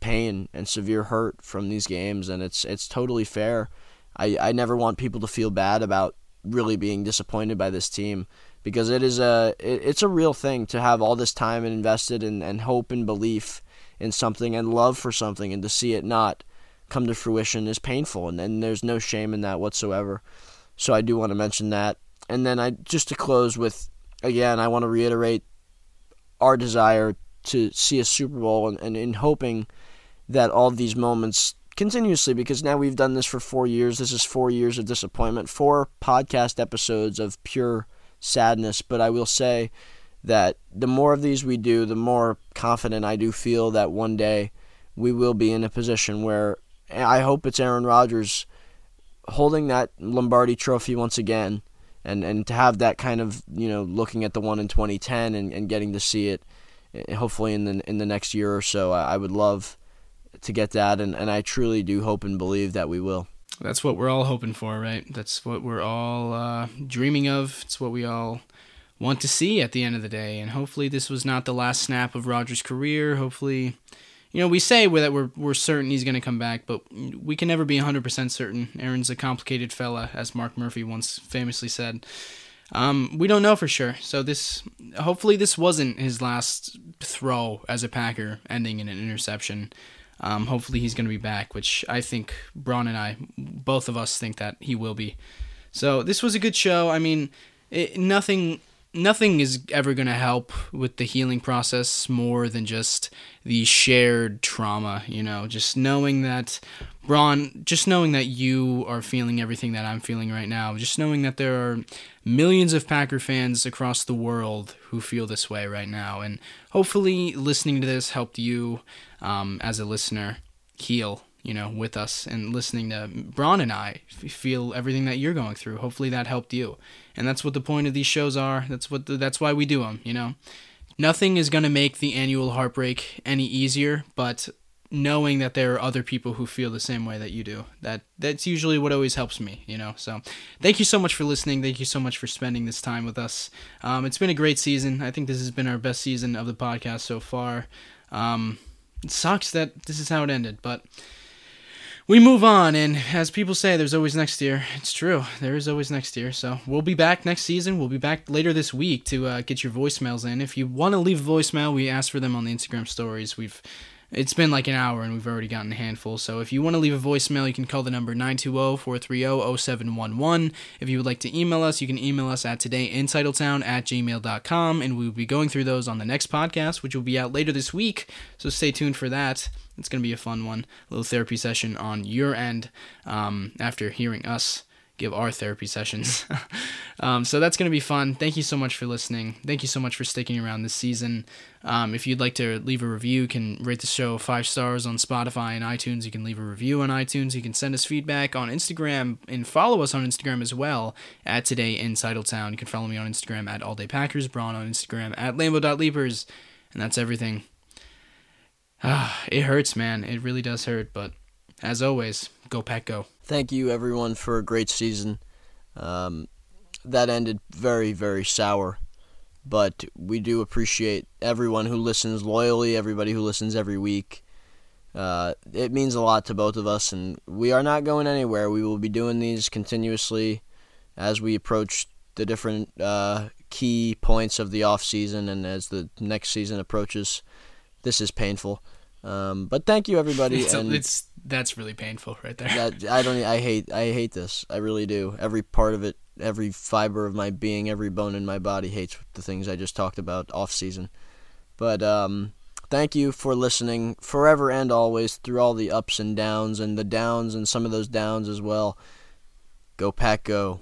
pain and severe hurt from these games, and it's it's totally fair. I, I never want people to feel bad about really being disappointed by this team because it is a it, it's a real thing to have all this time and invested and, and hope and belief in something and love for something and to see it not come to fruition is painful and, and there's no shame in that whatsoever. So I do want to mention that. And then I just to close with again, I want to reiterate our desire to see a Super Bowl and, and in hoping that all these moments continuously because now we've done this for four years. This is four years of disappointment, four podcast episodes of pure sadness. But I will say that the more of these we do, the more confident I do feel that one day we will be in a position where I hope it's Aaron Rodgers holding that Lombardi trophy once again. And, and to have that kind of you know looking at the one in 2010 and, and getting to see it eh, hopefully in the in the next year or so I, I would love to get that, and, and I truly do hope and believe that we will. That's what we're all hoping for, right? That's what we're all uh, dreaming of. It's what we all want to see at the end of the day. And hopefully, this was not the last snap of Rodgers' career. Hopefully, you know, we say that we're, we're certain he's going to come back, but we can never be 100% certain. Aaron's a complicated fella, as Mark Murphy once famously said. Um, we don't know for sure. So this, hopefully, this wasn't his last throw as a Packer, ending in an interception. Um, hopefully he's going to be back, which I think Braun and I, both of us, think that he will be. So this was a good show. I mean, it, nothing nothing is ever going to help with the healing process more than just the shared trauma, you know, just knowing that Braun, just knowing that you are feeling everything that I'm feeling right now, just knowing that there are millions of Packer fans across the world who feel this way right now, and hopefully listening to this helped you um, as a listener heal you know, with us and listening to Braun and I feel everything that you're going through. Hopefully that helped you. And that's what the point of these shows are. That's what the, that's why we do them, you know. Nothing is going to make the annual heartbreak any easier, but knowing that there are other people who feel the same way that you do. That that's usually what always helps me, you know. So, thank you so much for listening. Thank you so much for spending this time with us. Um, it's been a great season. I think this has been our best season of the podcast so far. Um, it sucks that this is how it ended, but we move on, and as people say, there's always next year. It's true. There is always next year. So we'll be back next season. We'll be back later this week to uh, get your voicemails in. If you want to leave a voicemail, we ask for them on the Instagram stories. We've it's been like an hour and we've already gotten a handful. So if you want to leave a voicemail, you can call the number 920-430-0711. If you would like to email us, you can email us at todayintitletown at gmail.com. And we'll be going through those on the next podcast, which will be out later this week. So stay tuned for that. It's going to be a fun one. A little therapy session on your end um, after hearing us give our therapy sessions. *laughs* um, so that's going to be fun. Thank you so much for listening. Thank you so much for sticking around this season. Um, if you'd like to leave a review, you can rate the show five stars on Spotify and iTunes. You can leave a review on iTunes. You can send us feedback on Instagram and follow us on Instagram as well at Today in Titletown. You can follow me on Instagram at All Day Packers, Braun on Instagram at Lambo.leapers. And that's everything. Ah, *sighs* it hurts, man. It really does hurt. But as always, go pack, go. Thank you, everyone, for a great season. Um, that ended very, very sour. But we do appreciate everyone who listens loyally, everybody who listens every week. Uh, it means a lot to both of us, and we are not going anywhere. We will be doing these continuously as we approach the different uh, key points of the off season and as the next season approaches this is painful. Um, but thank you everybody. *laughs* it's, and it's that's really painful right there. That, *laughs* I don't. I hate. I hate this. I really do. Every part of it, every fiber of my being, every bone in my body hates the things I just talked about off season. But um, thank you for listening forever and always through all the ups and downs and the downs and some of those downs as well. Go pack, go.